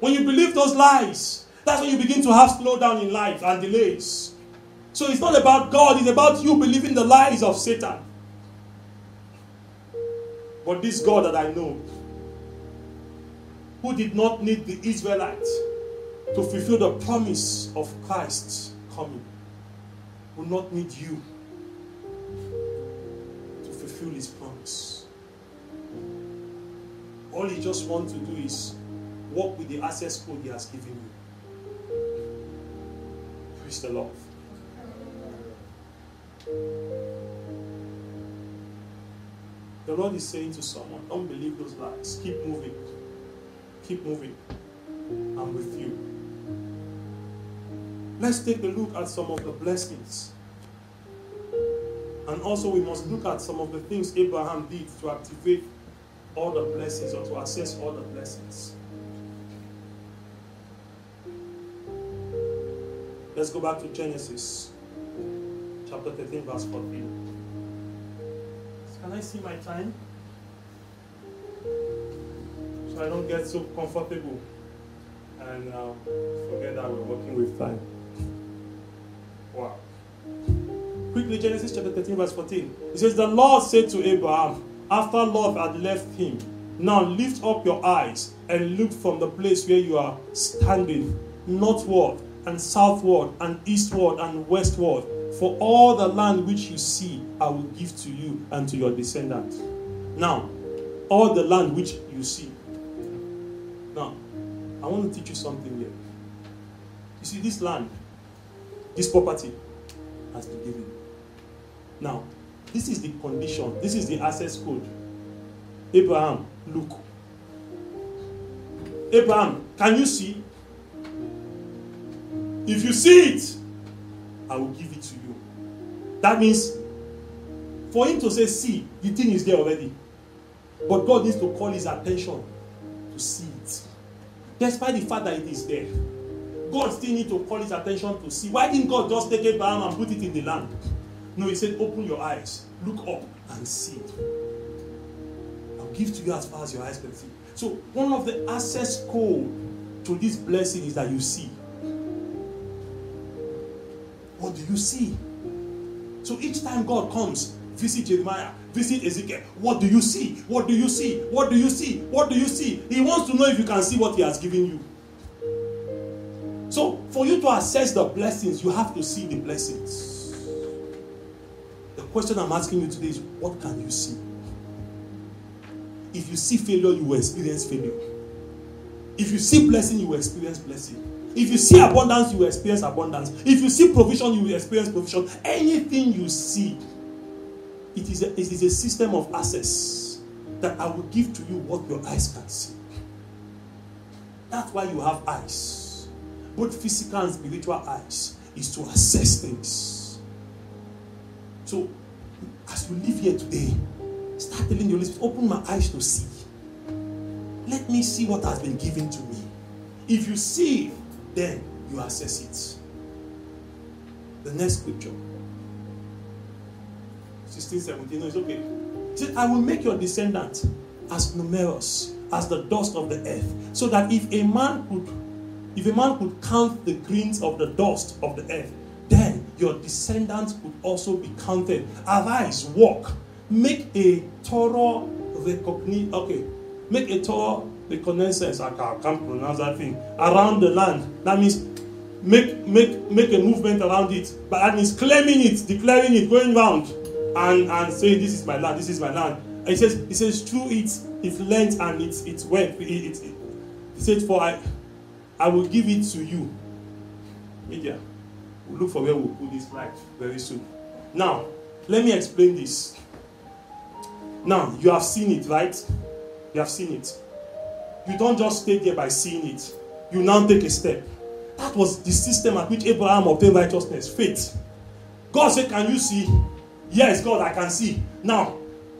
Speaker 1: When you believe those lies, that's when you begin to have slowdown in life and delays. So it's not about God, it's about you believing the lies of Satan. But this God that I know, who did not need the Israelites to fulfill the promise of Christ coming, will not need you All he just wants to do is work with the access code he has given you. Praise the Lord. The Lord is saying to someone, don't believe those lies. Keep moving. Keep moving. I'm with you. Let's take a look at some of the blessings and also, we must look at some of the things Abraham did to activate all the blessings or to access all the blessings. Let's go back to Genesis chapter 13, verse 14. Can I see my time? So I don't get so comfortable and uh, forget that we're working with time. Wow. Quickly, Genesis chapter 13, verse 14. It says, The Lord said to Abraham, after Lot had left him, Now lift up your eyes and look from the place where you are standing, northward and southward and eastward and westward. For all the land which you see, I will give to you and to your descendants. Now, all the land which you see. Now, I want to teach you something here. You see, this land, this property has been given. Now, this is the condition, this is the access code. Abraham, look. Abraham, can you see? If you see it, I will give it to you. That means for him to say, see, the thing is there already. But God needs to call his attention to see it. Despite the fact that it is there. God still needs to call his attention to see. Why didn't God just take Abraham and put it in the land? No, he said, open your eyes, look up and see. I'll give to you as far as your eyes can see. So, one of the access code to this blessing is that you see. What do you see? So each time God comes, visit Jeremiah, visit Ezekiel. What do you see? What do you see? What do you see? What do you see? He wants to know if you can see what He has given you. So, for you to assess the blessings, you have to see the blessings question I'm asking you today is what can you see? If you see failure, you will experience failure. If you see blessing, you will experience blessing. If you see abundance, you will experience abundance. If you see provision, you will experience provision. Anything you see, it is a, it is a system of access that I will give to you what your eyes can see. That's why you have eyes, both physical and spiritual eyes, is to assess things. So, as you live here today, start telling your Spirit, open my eyes to see. Let me see what has been given to me. If you see, then you assess it. The next scripture. 16, 17. No, it's okay. He said, I will make your descendants as numerous as the dust of the earth, so that if a man could, if a man could count the grains of the dust of the earth, then your descendants would also be counted. Arise, walk, make a thorough recognition. Okay, make a thorough reconnaissance. I can't, pronounce that thing around the land. That means make make make a movement around it. But that means claiming it, declaring it, going round and and saying this is my land, this is my land. And he says he says through it its length and its its width. It, it, it, he said for I I will give it to you. Media. We'll look for where we'll put this right very soon. Now, let me explain this. Now, you have seen it, right? You have seen it. You don't just stay there by seeing it. You now take a step. That was the system at which Abraham obtained righteousness, faith. God said, Can you see? Yes, God, I can see. Now,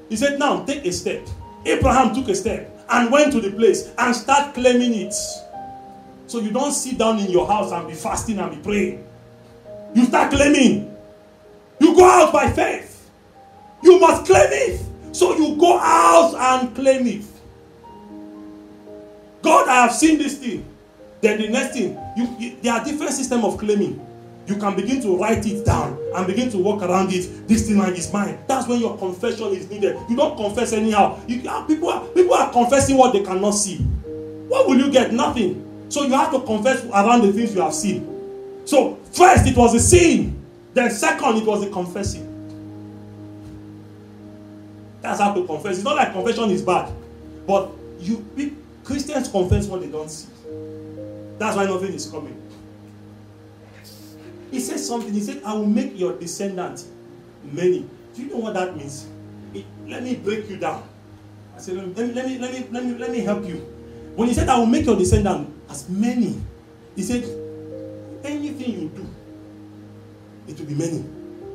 Speaker 1: He said, Now take a step. Abraham took a step and went to the place and start claiming it. So you don't sit down in your house and be fasting and be praying. You start claiming. You go out by faith. You must claim it. So you go out and claim it. God, I have seen this thing. Then the next thing, you, you, there are different system of claiming. You can begin to write it down and begin to walk around it. This thing is mine. That's when your confession is needed. You don't confess anyhow. You, ah, people, are, people are confessing what they cannot see. What will you get? Nothing. So you have to confess around the things you have seen. So first it was a sin. Then second it was a confessing. That's how to confess. It's not like confession is bad, but you Christians confess what they don't see. That's why nothing is coming. He said something. He said, I will make your descendants many. Do you know what that means? It, let me break you down. I said, let me, let me, let me, let me, let me help you. When he said, I will make your descendants as many, he said, anything you do, it will be many.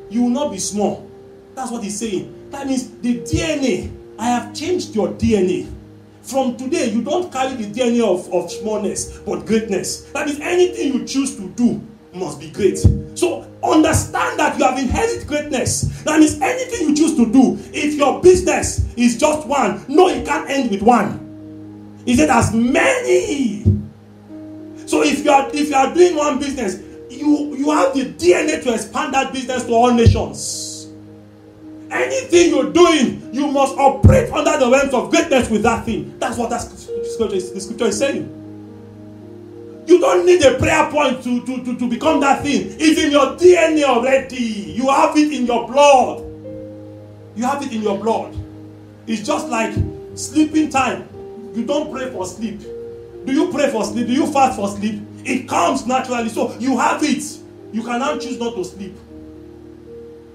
Speaker 1: You will not be small. That's what he's saying. That means the DNA, I have changed your DNA. From today, you don't carry the DNA of, of smallness, but greatness. That means anything you choose to do must be great. So understand that you have inherited greatness. That means anything you choose to do, if your business is just one, no, it can't end with one. He said, as many. So if you are if you are doing one business, you you have the DNA to expand that business to all nations. Anything you're doing, you must operate under the realms of greatness with that thing. That's what that scripture is, the scripture is saying. You don't need a prayer point to, to, to, to become that thing. It's in your DNA already. You have it in your blood. You have it in your blood. It's just like sleeping time. You don't pray for sleep. Do you pray for sleep? Do you fast for sleep? It comes naturally. So you have it. You can now choose not to sleep.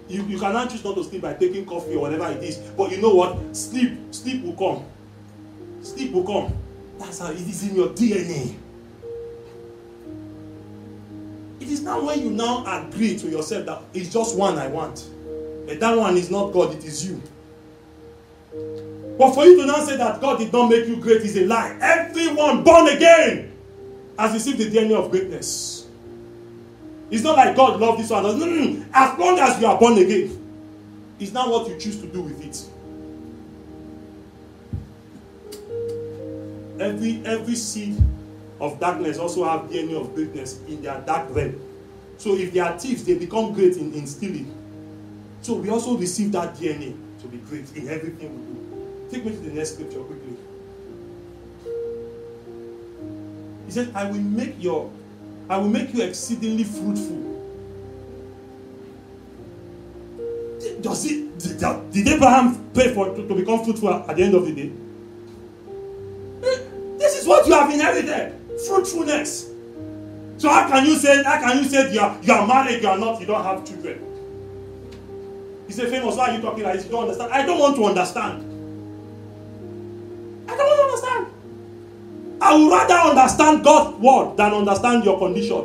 Speaker 1: You, you cannot choose not to sleep by taking coffee or whatever it is. But you know what? Sleep, sleep will come. Sleep will come. That's how it is in your DNA. It is now when you now agree to yourself that it's just one I want. And that one is not God, it is you. But for you to now say that God did not make you great is a lie. Everyone born again has received the DNA of greatness. It's not like God loves this one. As long as you are born again, it's not what you choose to do with it. Every every seed of darkness also have DNA of greatness in their dark realm. So if they are thieves, they become great in, in stealing. So we also receive that DNA to be great in everything we do. Take me to the next scripture quickly. He said, I will make your I will make you exceedingly fruitful. does it did, did Abraham pay for to, to become fruitful at the end of the day? Eh, this is what you have inherited fruitfulness. So how can you say how can you say you are you are married, you are not, you don't have children? He said, famous, why are you talking like this? You don't understand. I don't want to understand. I would rather understand God's word than understand your condition.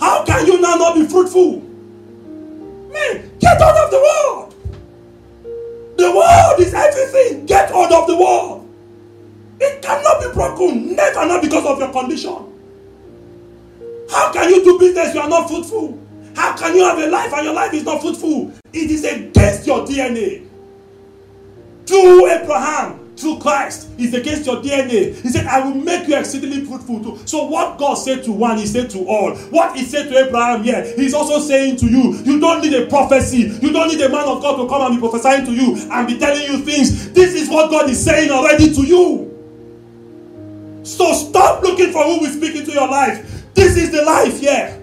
Speaker 1: How can you now not be fruitful? Man, get out of the world. The world is everything. Get out of the world. It cannot be broken. Never not because of your condition. How can you do business you are not fruitful? How can you have a life and your life is not fruitful? It is against your DNA. Through Abraham, through Christ, is against your DNA. He said, I will make you exceedingly fruitful too. So, what God said to one, He said to all. What He said to Abraham here, yeah, He's also saying to you. You don't need a prophecy. You don't need a man of God to come and be prophesying to you and be telling you things. This is what God is saying already to you. So, stop looking for who will speak into your life. This is the life here.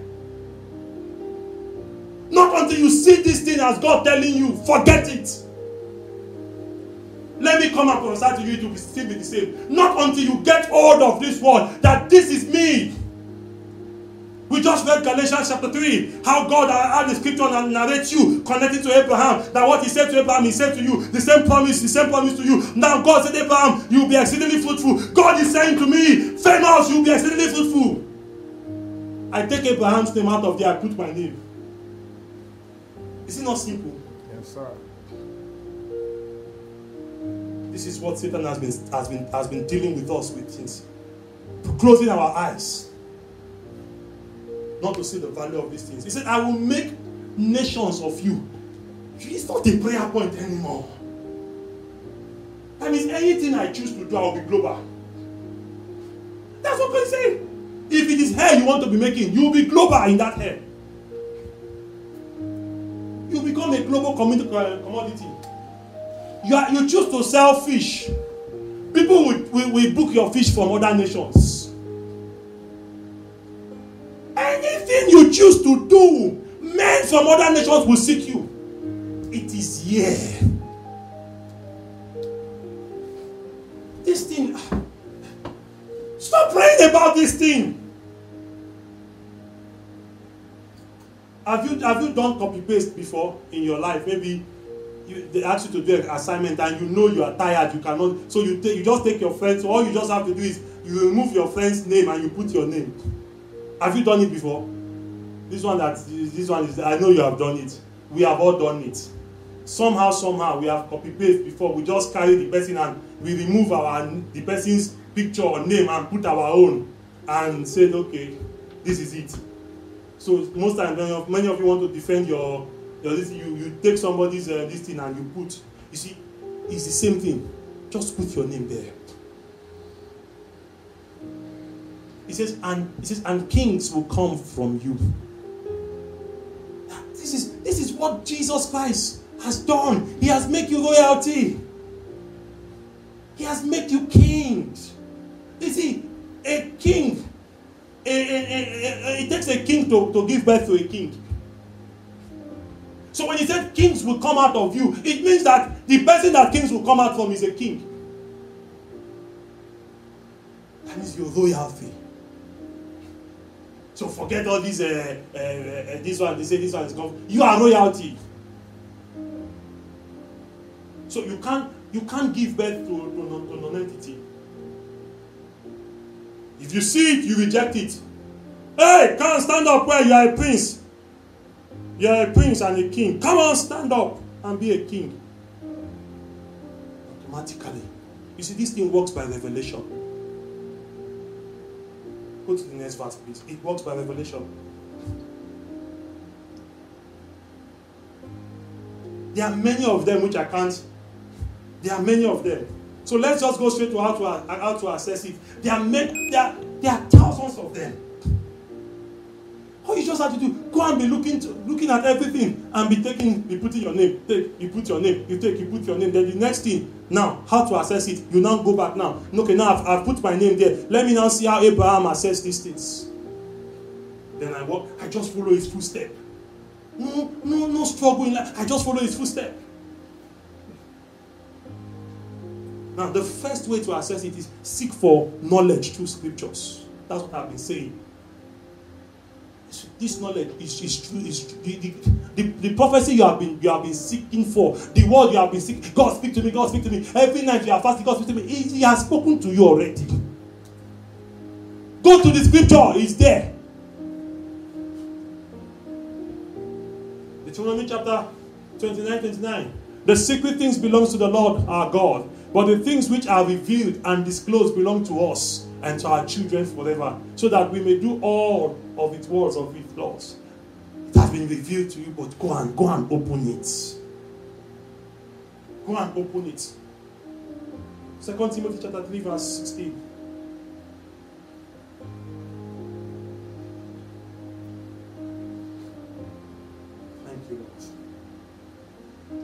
Speaker 1: Not until you see this thing as God telling you, forget it. Let me come and prophesy to you, it will still be the same. Not until you get hold of this word that this is me. We just read Galatians chapter 3, how God had the scripture and narrate you, connected to Abraham, that what he said to Abraham, he said to you, the same promise, the same promise to you. Now God said, Abraham, you will be exceedingly fruitful. God is saying to me, famous, you will be exceedingly fruitful. I take Abraham's name out of there, I put my name. Is it not simple? This is what Satan has been has been has been dealing with us with since closing our eyes. Not to see the value of these things. He said, I will make nations of you. It's not a prayer point anymore. That means anything I choose to do, I will be global. That's what God is saying. If it is hair you want to be making, you will be global in that hair you become a global uh, commodity. You, are, you choose to sell fish. People will, will, will book your fish from other nations. Anything you choose to do, men from other nations will seek you. It is here. This thing. Stop praying about this thing. Have you have you done copy paste before in your life? Maybe you, they ask you to do an assignment and you know you are tired, you cannot. So you take you just take your friend. So all you just have to do is you remove your friend's name and you put your name. Have you done it before? This one that this one is I know you have done it. We have all done it. Somehow, somehow we have copy paste before. We just carry the person and we remove our the person's picture or name and put our own and said, okay, this is it. So most times, many of you want to defend your this, you, you take somebody's uh, this thing and you put. You see, it's the same thing. Just put your name there. He says, and he says, and kings will come from you. This is this is what Jesus Christ has done. He has made you royalty. He has made you kings. You see, a king it takes a king to, to give birth to a king. So when he said kings will come out of you, it means that the person that kings will come out from is a king. That means your royalty. So forget all these, uh, uh, uh, this one, they say this one is gone. You are royalty. So you can't, you can't give birth to, to, to non-entity. If you see it, you reject it. Hey, on, stand up where you are a prince. You are a prince and a king. Come on, stand up and be a king. Automatically. You see, this thing works by revelation. Go to the next verse, please. It works by revelation. There are many of them which I can't. There are many of them. So let's just go straight to how to, how to assess it. There are, many, there, there are thousands of them. All you just have to do, go and be looking to, looking at everything and be taking, be putting your name. Take, you put your name, you take, you put your name. Then the next thing, now, how to assess it? You now go back now. Okay, now I've, I've put my name there. Let me now see how Abraham assessed these things. Then I walk, I just follow his footstep. no, no, no struggle in life. I just follow his footstep. Now, the first way to assess it is seek for knowledge through scriptures. That's what I've been saying. This knowledge is, is true. Is the, the, the, the, prophecy you have been you have been seeking for, the word you have been seeking. God speak to me. God speak to me. Every night you are fasting. God speak to me. He, he has spoken to you already. Go to the scripture. It's there. Deuteronomy chapter 29, 29. The secret things belongs to the Lord our God, but the things which are revealed and disclosed belong to us and to our children forever, so that we may do all of its words of its laws. It has been revealed to you, but go and go and open it. Go and open it. Second Timothy chapter 3, verse 16. Thank you, Lord.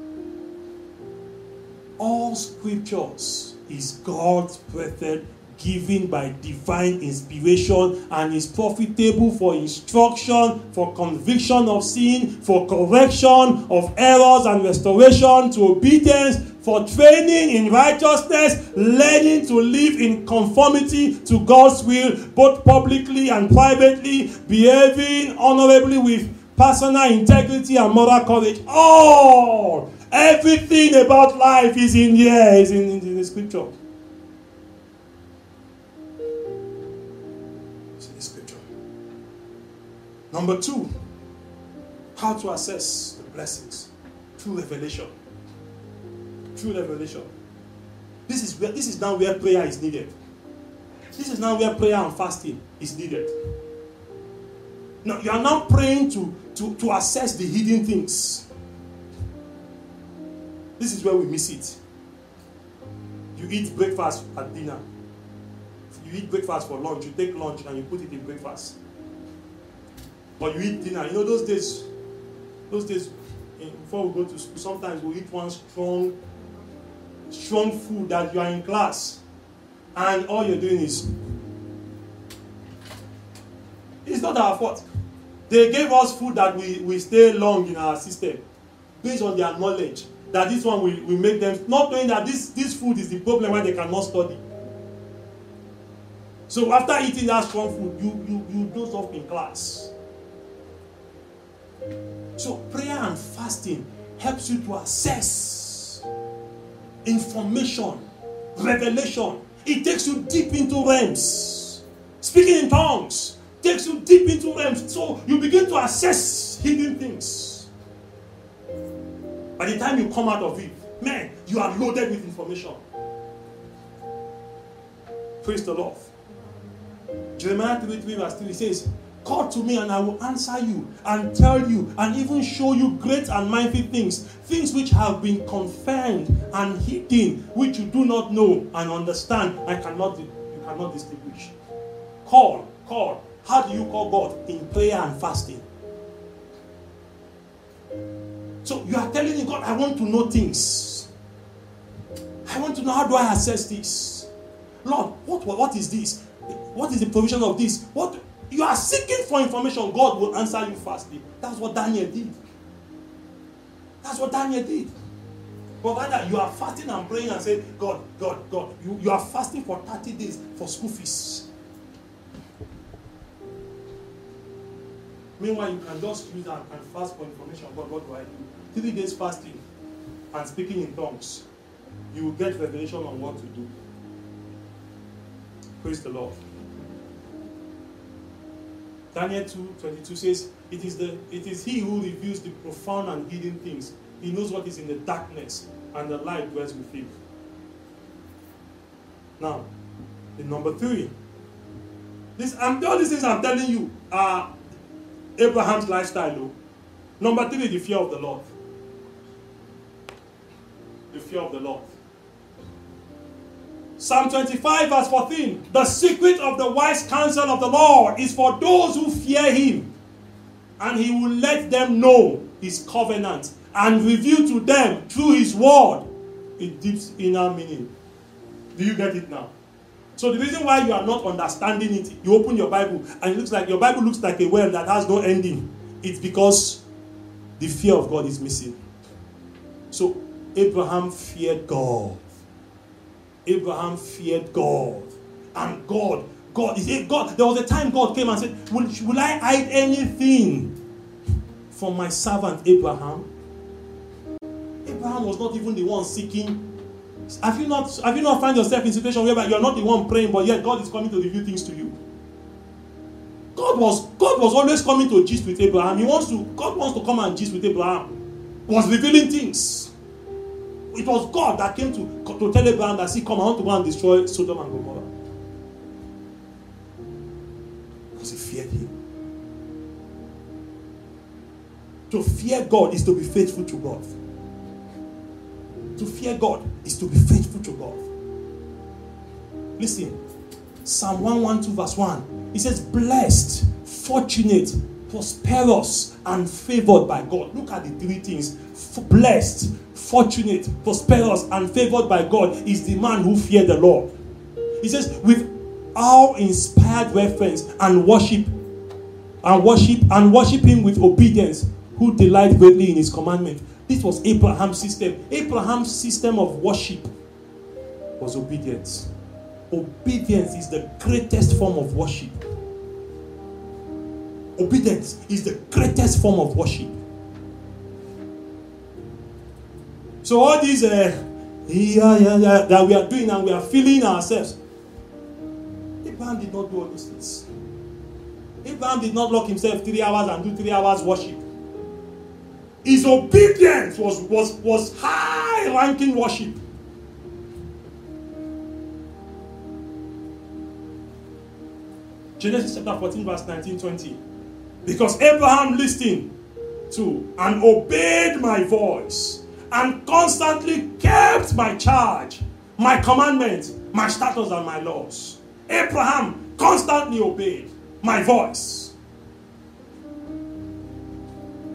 Speaker 1: All scriptures is God's breathed given by divine inspiration and is profitable for instruction, for conviction of sin, for correction of errors and restoration to obedience, for training in righteousness, learning to live in conformity to God's will, both publicly and privately, behaving honorably with personal integrity and moral courage. All, everything about life is in here, is in, in the scripture. Number two, how to assess the blessings through revelation. Through revelation. This is where this is now where prayer is needed. This is now where prayer and fasting is needed. Now you are now praying to, to, to assess the hidden things. This is where we miss it. You eat breakfast at dinner. You eat breakfast for lunch. You take lunch and you put it in breakfast. But you eat dinner. You know those days, those days before we go to school, sometimes we eat one strong, strong food that you are in class, and all you're doing is. It's not our fault. They gave us food that we, we stay long in our system based on their knowledge that this one will, will make them not knowing that this, this food is the problem why they cannot study. So after eating that strong food, you you you doze off in class. So, prayer and fasting helps you to assess information, revelation. It takes you deep into realms. Speaking in tongues takes you deep into realms. So, you begin to assess hidden things. By the time you come out of it, man, you are loaded with information. Praise the Lord. Jeremiah 33 verse 3 says, Call to me and I will answer you and tell you and even show you great and mighty things, things which have been confirmed and hidden, which you do not know and understand. I cannot, you cannot distinguish. Call, call. How do you call God? In prayer and fasting. So you are telling God, I want to know things. I want to know how do I assess this. Lord, what, what is this? What is the provision of this? What you are seeking for information, God will answer you fastly. That's what Daniel did. That's what Daniel did. But rather, you are fasting and praying and saying, God, God, God, you, you are fasting for 30 days for school fees. Meanwhile, you can just use that and fast for information. God, what do I do? Three days fasting and speaking in tongues. You will get revelation on what to do. Praise the Lord. Daniel 2 22 says, it is, the, it is he who reveals the profound and hidden things. He knows what is in the darkness, and the light dwells with him. Now, the number three. This, I'm, all these things I'm telling you are Abraham's lifestyle. Though. Number three, the fear of the Lord. The fear of the Lord. Psalm 25, verse 14. The secret of the wise counsel of the Lord is for those who fear him, and he will let them know his covenant and reveal to them through his word its deep inner meaning. Do you get it now? So the reason why you are not understanding it, you open your Bible and it looks like your Bible looks like a well that has no ending. It's because the fear of God is missing. So Abraham feared God. Abraham feared God. And God, God, is God. There was a time God came and said, Will, will I hide anything from my servant Abraham? Abraham was not even the one seeking. Have you not have you not found yourself in situation where you're not the one praying, but yet God is coming to reveal things to you? God was God was always coming to gist with Abraham. He wants to God wants to come and gist with Abraham. Was revealing things. It was God that came to, to tell Abraham that see, come, I want to go and destroy Sodom and Gomorrah. Because he feared him. To fear God is to be faithful to God. To fear God is to be faithful to God. Listen, Psalm 112, verse 1. It says, Blessed, fortunate, prosperous, and favored by God. Look at the three things. Blessed, fortunate, prosperous, and favored by God is the man who feared the Lord. He says, with all inspired reference and worship, and worship, and worship him with obedience, who delight greatly in his commandment. This was Abraham's system. Abraham's system of worship was obedience. Obedience is the greatest form of worship. Obedience is the greatest form of worship. So all these uh, yeah, yeah, yeah, that we are doing and we are feeling ourselves. Abraham did not do all those things. Abraham did not lock himself three hours and do three hours worship. His obedience was, was, was high ranking worship. Genesis chapter 14, verse 19 20. Because Abraham listened to and obeyed my voice and constantly kept my charge, my commandments, my statutes, and my laws. Abraham constantly obeyed my voice.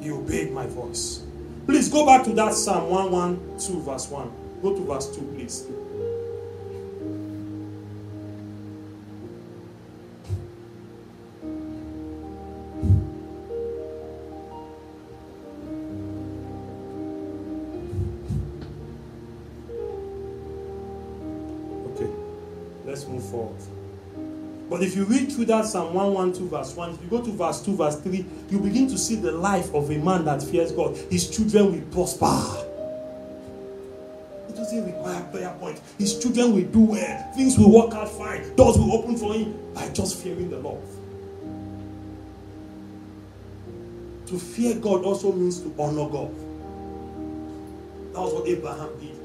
Speaker 1: He obeyed my voice. Please go back to that Psalm 112, verse 1. Go to verse 2, please. But if you read through that Psalm 112, verse 1, if you go to verse 2, verse 3, you begin to see the life of a man that fears God. His children will prosper. It doesn't require prayer point. His children will do well. Things will work out fine. Doors will open for him by just fearing the Lord. To fear God also means to honor God. That was what Abraham did.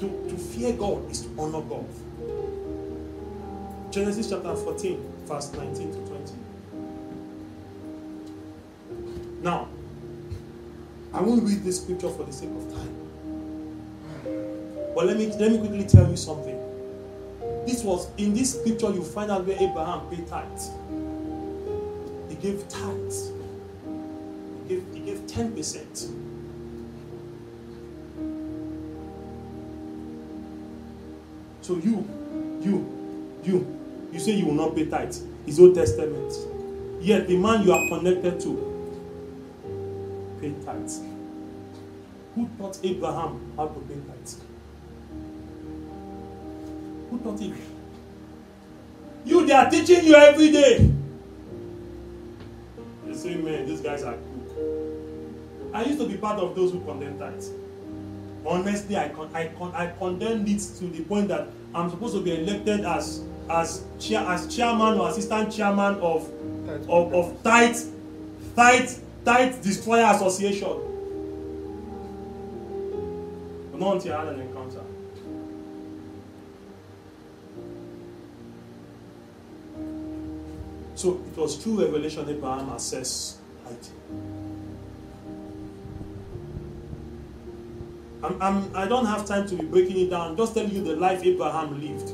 Speaker 1: To, to fear God is to honor God. Genesis chapter 14, verse 19 to 20. Now, I won't read this scripture for the sake of time. But let me let me quickly tell you something. This was in this scripture you find out where Abraham paid tithes. He gave tithes. He gave, he gave 10%. So you, you, you, you say you will not pay tithe. It's Old Testament. Yet the man you are connected to pay tithes. Who taught Abraham how to pay tithes? Who taught him? You, they are teaching you every day. You say, man, these guys are good. I used to be part of those who condemn tithes. Honestly, I, con- I, con- I condemn it to the point that I'm supposed to be elected as as chair as chairman or assistant chairman of of of tithe tithe tithe destroyer association not until I had an encounter so it was through revelation Abraham assessed height I'm, I'm, I don't have time to be breaking it down. Just telling you the life Abraham lived.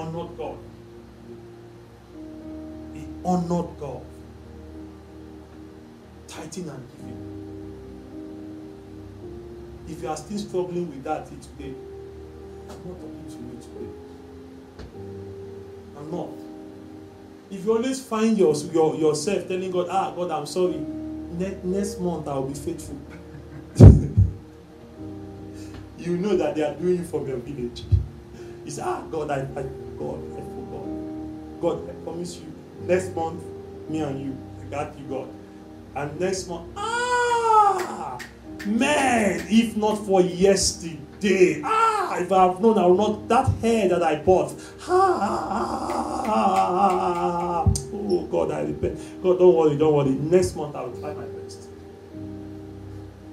Speaker 1: Honored God. He honored God. Tithing and giving. If you are still struggling with that today, I'm not talking to you today. I'm not. if you always find your, your, yourself telling God, ah, God, I'm sorry, ne- next month I'll be faithful. you know that they are doing it from your village. It's, ah, God, I, I God, I forgot. God, I promise you, next month, me and you, I got you, God. And next month, ah, man, if not for yesterday, ah, if I have known, I will not, that hair that I bought, ah, oh God, I repent. God, don't worry, don't worry. Next month, I will try my best.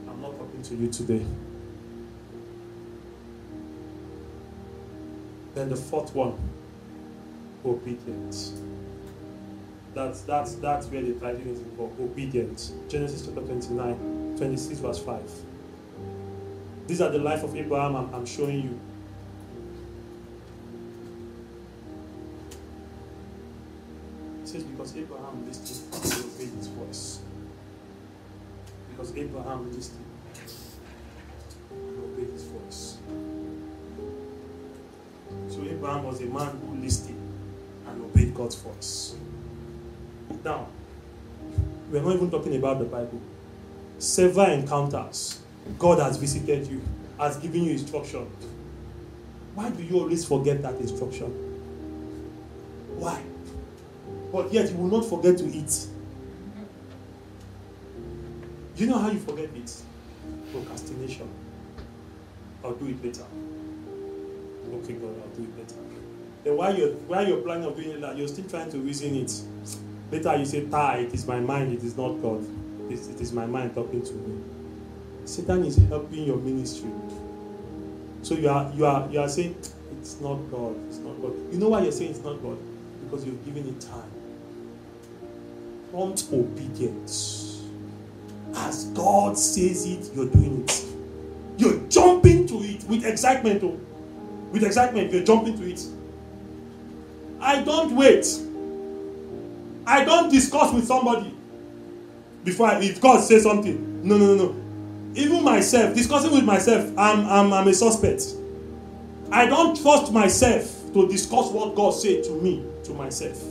Speaker 1: I'm not talking to you today. Then the fourth one, obedience. That's that's that's where the title is for obedience. Genesis chapter 29, 26, verse 5. These are the life of Abraham I'm, I'm showing you. It says because Abraham listened to obey his voice. Because Abraham listened and obeyed his voice. So Abraham was a man who listened and obeyed God's voice. Now, we're not even talking about the Bible. Several encounters, God has visited you, has given you instruction. Why do you always forget that instruction? Why? But yet you will not forget to eat. You know how you forget it? Procrastination. I'll do it later. Okay, God, I'll do it later. Then while you're while you're planning on doing it, you're still trying to reason it. Later you say, "Ta, it is my mind, it is not God. It is, it is my mind talking to me." Satan is helping your ministry. So you are you are you are saying it's not God, it's not God. You know why you're saying it's not God? Because you've given it time. Prompt obedience. As God says it, you're doing it. You're jumping to it with excitement. Oh. With excitement, you're jumping to it. I don't wait. I don't discuss with somebody before I, if God says something. No, no, no, no. Even myself, discussing with myself, I'm, I'm, I'm a suspect. I don't trust myself to discuss what God said to me, to myself.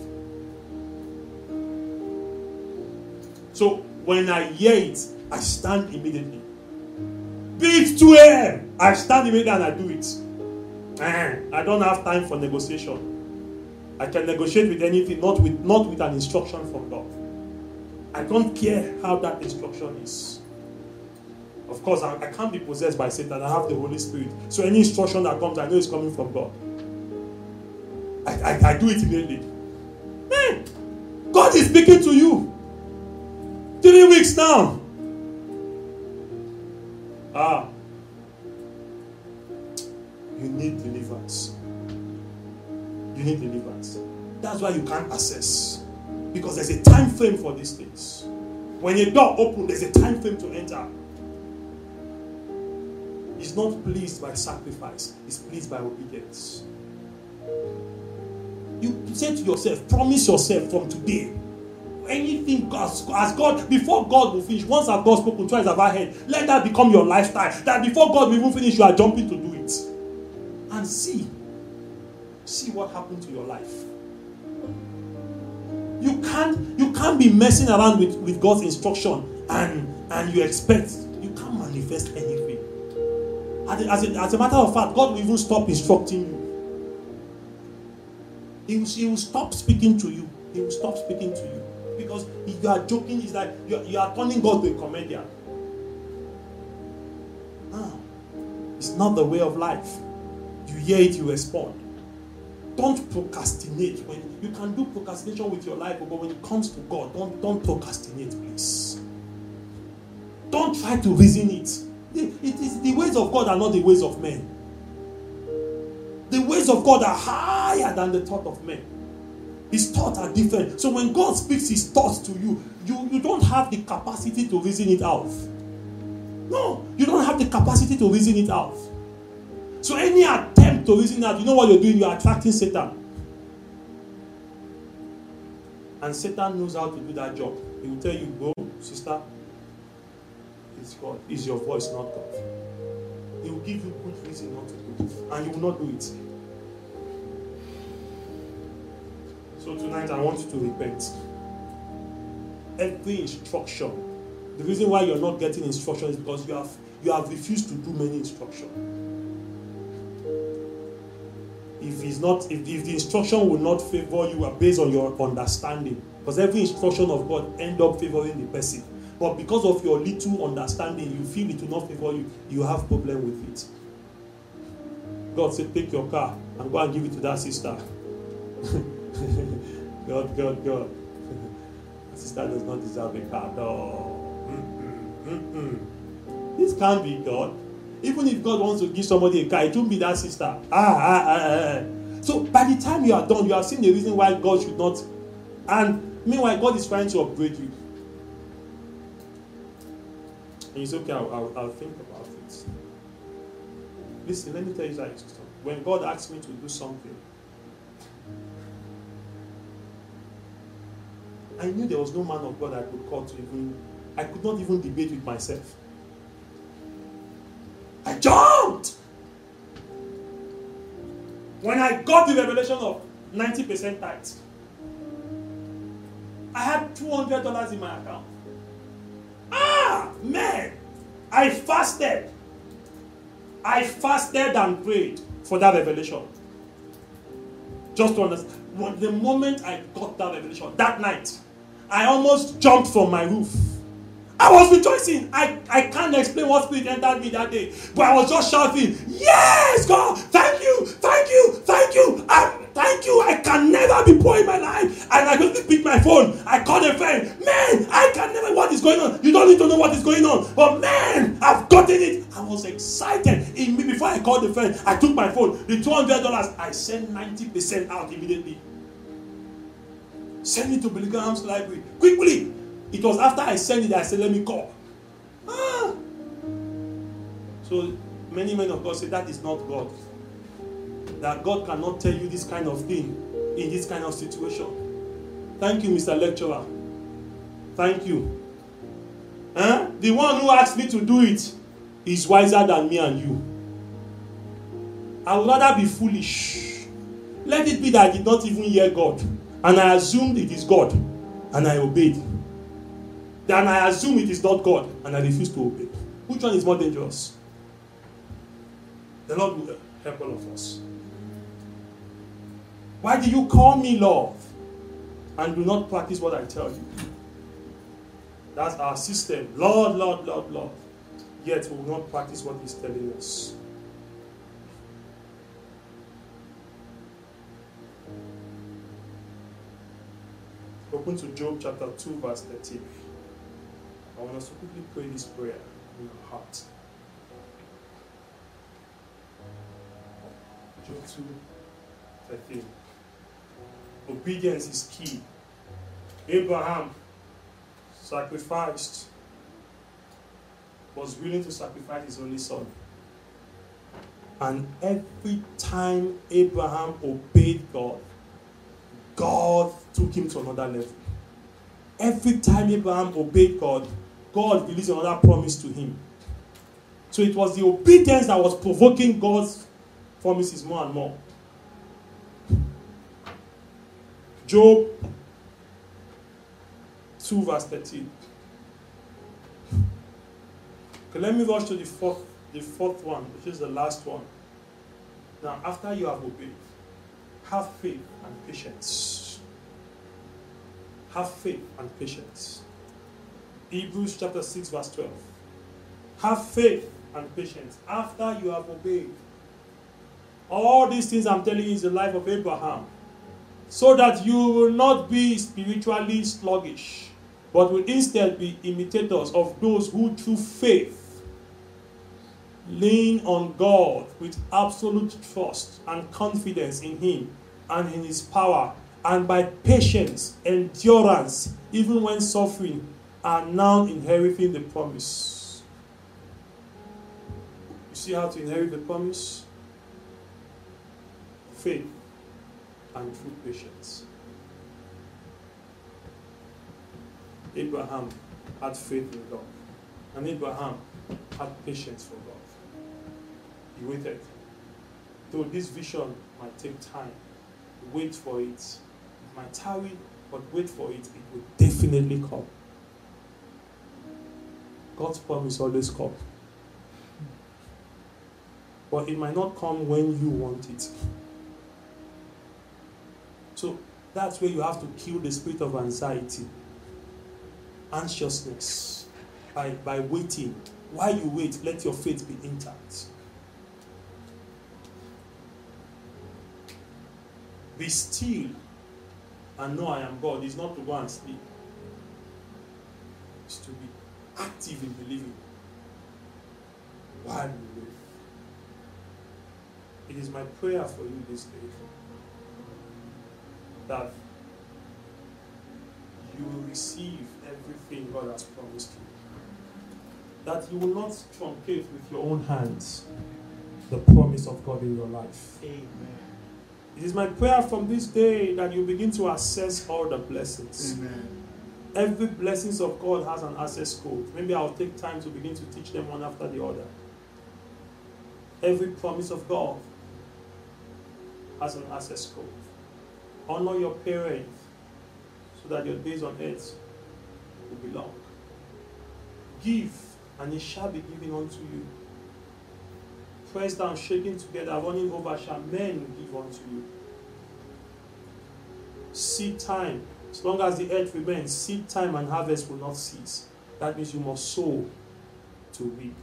Speaker 1: So when I hear it, I stand immediately. Be it 2 a.m., I stand immediately and I do it. Eh, I don't have time for negotiation. I can negotiate with anything, not with not with an instruction from God. I don't care how that instruction is. Of course, I, I can't be possessed by Satan. I have the Holy Spirit. So any instruction that comes, I know it's coming from God. I, I, I do it immediately. Man, God is speaking to you. Three weeks now. Ah. You need deliverance. You need deliverance. That's why you can't access. Because there's a time frame for these things. When a door opens, there's a time frame to enter. He's not pleased by sacrifice, he's pleased by obedience. You say to yourself, promise yourself from today. Anything God, as God, before God will finish, once I've God spoken, twice have I've heard, let that become your lifestyle. That before God will even finish, you are jumping to do it. And see, see what happened to your life. You can't, you can't be messing around with, with God's instruction and, and you expect, you can't manifest anything. As a, as, a, matter of fact, God will even stop instructing you. He will, he will stop speaking to you. He will stop speaking to you. Because if you are joking, it's like you, you are turning God to a comedian. No. It's not the way of life. You hear it, you respond. Don't procrastinate. When you can do procrastination with your life, but when it comes to God, don't, don't procrastinate, please. Don't try to reason it. It is the ways of God are not the ways of men. The ways of God are higher than the thought of men. His thoughts are different. So when God speaks his thoughts to you, you, you don't have the capacity to reason it out. No, you don't have the capacity to reason it out. So any to reason out, you know what you're doing? You're attracting Satan. And Satan knows how to do that job. He will tell you, go, sister, it's God. It's your voice, not God. He will give you good reason not to do it. And you will not do it. So tonight I want you to repent. Every instruction. The reason why you're not getting instruction is because you have you have refused to do many instruction. If it's not, if, if the instruction will not favor you based on your understanding, because every instruction of God end up favoring the person. But because of your little understanding, you feel it will not favor you, you have problem with it. God said, take your car and go and give it to that sister. God, God, God. sister does not deserve a car. No. This can't be God. Even if God wants to give somebody a car, it won't be that sister. Ah, ah, ah, ah. ah. So by the time you are done, you have seen the reason why God should not. And meanwhile, God is trying to upgrade you. And it's okay, I'll, I'll, I'll think about it. Listen, let me tell you that when God asks me to do something, I knew there was no man of God I could call to even, I could not even debate with myself. I jumped. When I got the revelation of 90% tithes, I had $200 in my account. Ah, man, I fasted. I fasted and prayed for that revelation. Just to understand. The moment I got that revelation, that night, I almost jumped from my roof. I was rejoicing. I, I can't explain what spirit entered me that day. But I was just shouting, Yes, God, thank you, thank you, thank you. I, thank you. I can never be poor in my life. And I quickly pick my phone. I called a friend. Man, I can never what is going on. You don't need to know what is going on. But man, I've gotten it. I was excited. In me before I called the friend, I took my phone. The $200, I sent 90% out immediately. Send it to Billy Graham's library. Quickly. It was after I sent it I said, let me call. Ah. So many men of God say that is not God. That God cannot tell you this kind of thing in this kind of situation. Thank you, Mr. Lecturer. Thank you. Huh? The one who asked me to do it is wiser than me and you. I would rather be foolish. Let it be that I did not even hear God. And I assumed it is God. And I obeyed. Then I assume it is not God. And I refuse to obey. Which one is more dangerous? The Lord will help all of us. Why do you call me love and do not practice what I tell you? That's our system. Lord, Lord, Lord, Lord. Yet we will not practice what He's telling us. Open to Job chapter 2, verse 13. I want us to quickly pray this prayer in our heart. Job 2, 13. Obedience is key. Abraham sacrificed, was willing to sacrifice his only son. And every time Abraham obeyed God, God took him to another level. Every time Abraham obeyed God, God released another promise to him. So it was the obedience that was provoking God's promises more and more. Job 2, verse 13. Okay, let me rush to the fourth, the fourth one, which is the last one. Now, after you have obeyed, have faith and patience. Have faith and patience. Hebrews chapter 6, verse 12. Have faith and patience after you have obeyed. All these things I'm telling you is the life of Abraham. So that you will not be spiritually sluggish, but will instead be imitators of those who through faith lean on God with absolute trust and confidence in Him and in His power, and by patience, endurance, even when suffering, are now inheriting the promise. You see how to inherit the promise? Faith and true patience. Abraham had faith in God, and Abraham had patience for God. He waited. Though this vision might take time, wait for it, It might tarry, but wait for it, it will definitely come. God's promise always comes. But it might not come when you want it. So that's where you have to kill the spirit of anxiety, anxiousness, by, by waiting. While you wait, let your faith be intact. Be still and know I am God. It's not to go and sleep, it's to be active in believing you live. It is my prayer for you this day that you will receive everything God has promised you. That you will not truncate with your own hands the promise of God in your life.
Speaker 3: Amen.
Speaker 1: It is my prayer from this day that you begin to assess all the blessings.
Speaker 3: Amen.
Speaker 1: Every blessings of God has an access code. Maybe I'll take time to begin to teach them one after the other. Every promise of God has an access code. Honor your parents so that your days on earth will be long. Give, and it shall be given unto you. Pressed down, shaking together, running over, shall men give unto you. Seed time, as long as the earth remains, seed time and harvest will not cease. That means you must sow to reap.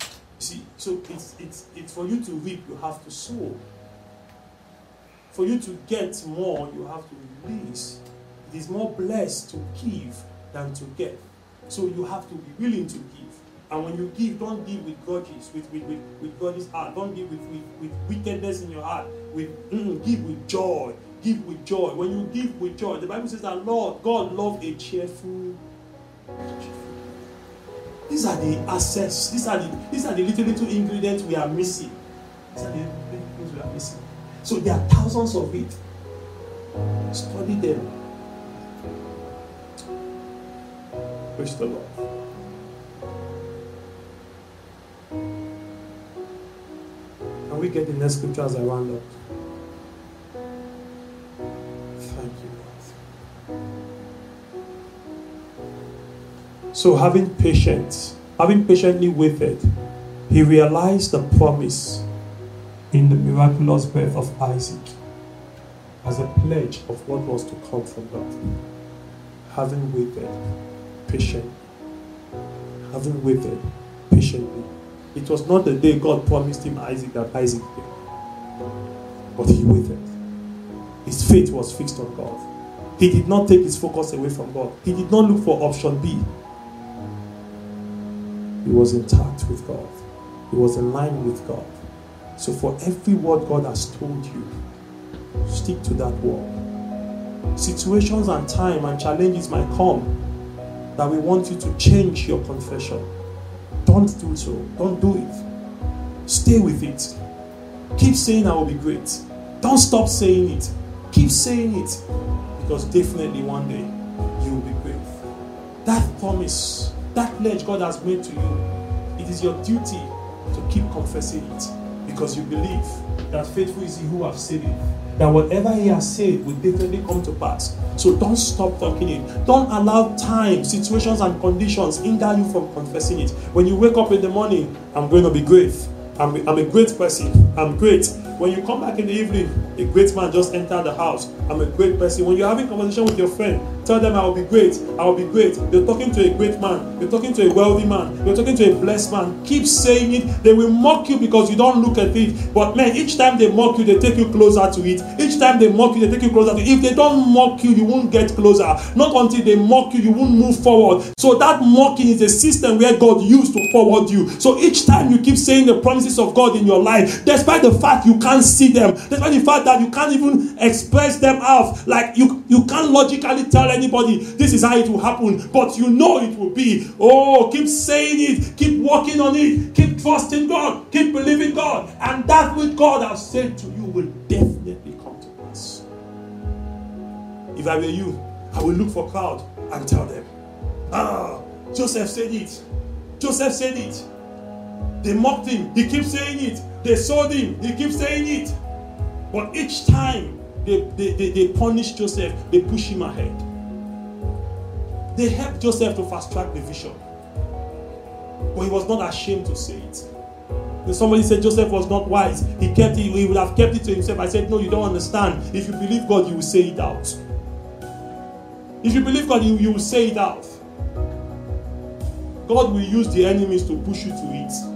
Speaker 1: You see, so it's, it's, it's for you to reap, you have to sow. For you to get more, you have to release. It is more blessed to give than to get. So you have to be willing to give. And when you give, don't give with grudges, with, with, with, with God's heart. Don't give with, with, with wickedness in your heart. With mm, give with joy. Give with joy. When you give with joy, the Bible says that Lord, God loves a cheerful. These are the assets. These are the these are the little little ingredients we are missing. These are the things we are missing. So there are thousands of it. Study them. Praise the Lord. Can we get the next scripture as I round up? Thank you, Lord. So, having patience, having patiently waited, he realized the promise in the miraculous birth of Isaac as a pledge of what was to come from God. Having waited patiently, having waited patiently. It was not the day God promised him Isaac that Isaac came, but he waited. His faith was fixed on God. He did not take his focus away from God. He did not look for option B. He was intact with God. He was in line with God. So for every word God has told you, stick to that word. Situations and time and challenges might come that we want you to change your confession. Don't do so. Don't do it. Stay with it. Keep saying I will be great. Don't stop saying it. Keep saying it. Because definitely one day you will be great. That promise, that pledge God has made to you, it is your duty to keep confessing it because you believe that faithful is he who has said it. That whatever he has said will definitely come to pass. So don't stop talking it. Don't allow time, situations, and conditions hinder you from confessing it. When you wake up in the morning, I'm going to be great. I'm, I'm a great person. I'm great. When you come back in the evening, a great man just entered the house. I'm a great person. When you're having conversation with your friend, tell them I will be great. I will be great. You're talking to a great man. You're talking to a wealthy man. You're talking to a blessed man. Keep saying it. They will mock you because you don't look at it. But man, each time they mock you, they take you closer to it. Each time they mock you, they take you closer to it. If they don't mock you, you won't get closer. Not until they mock you, you won't move forward. So that mocking is a system where God used to forward you. So each time you keep saying the promises of God in your life, despite the fact you can't see them, despite the fact that you can't even express them out, like you, you can't logically tell anybody this is how it will happen, but you know it will be. Oh, keep saying it, keep working on it, keep trusting God, keep believing God, and that which God has said to you will definitely come to pass. If I were you, I will look for crowd and tell them, ah, Joseph said it. Joseph said it. They mocked him. He keeps saying it. They sold him. He keeps saying it. But each time they, they, they, they punish Joseph, they push him ahead. They helped Joseph to fast track the vision. But he was not ashamed to say it. When somebody said Joseph was not wise, he kept it, he would have kept it to himself. I said, No, you don't understand. If you believe God, you will say it out. If you believe God, you, you will say it out. God will use the enemies to push you to it.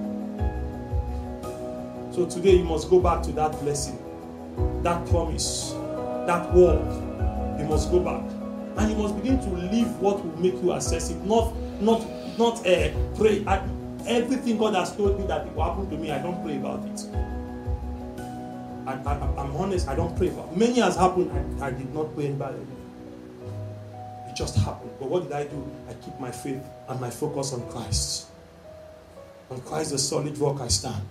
Speaker 1: So today you must go back to that blessing, that promise, that word. You must go back. And you must begin to live what will make you access it. Not, not, not uh, pray. I, everything God has told me that it will happen to me, I don't pray about it. I, am honest, I don't pray about it. Many has happened, I, I did not pray about it. It just happened. But what did I do? I keep my faith and my focus on Christ. On Christ, the solid rock I stand.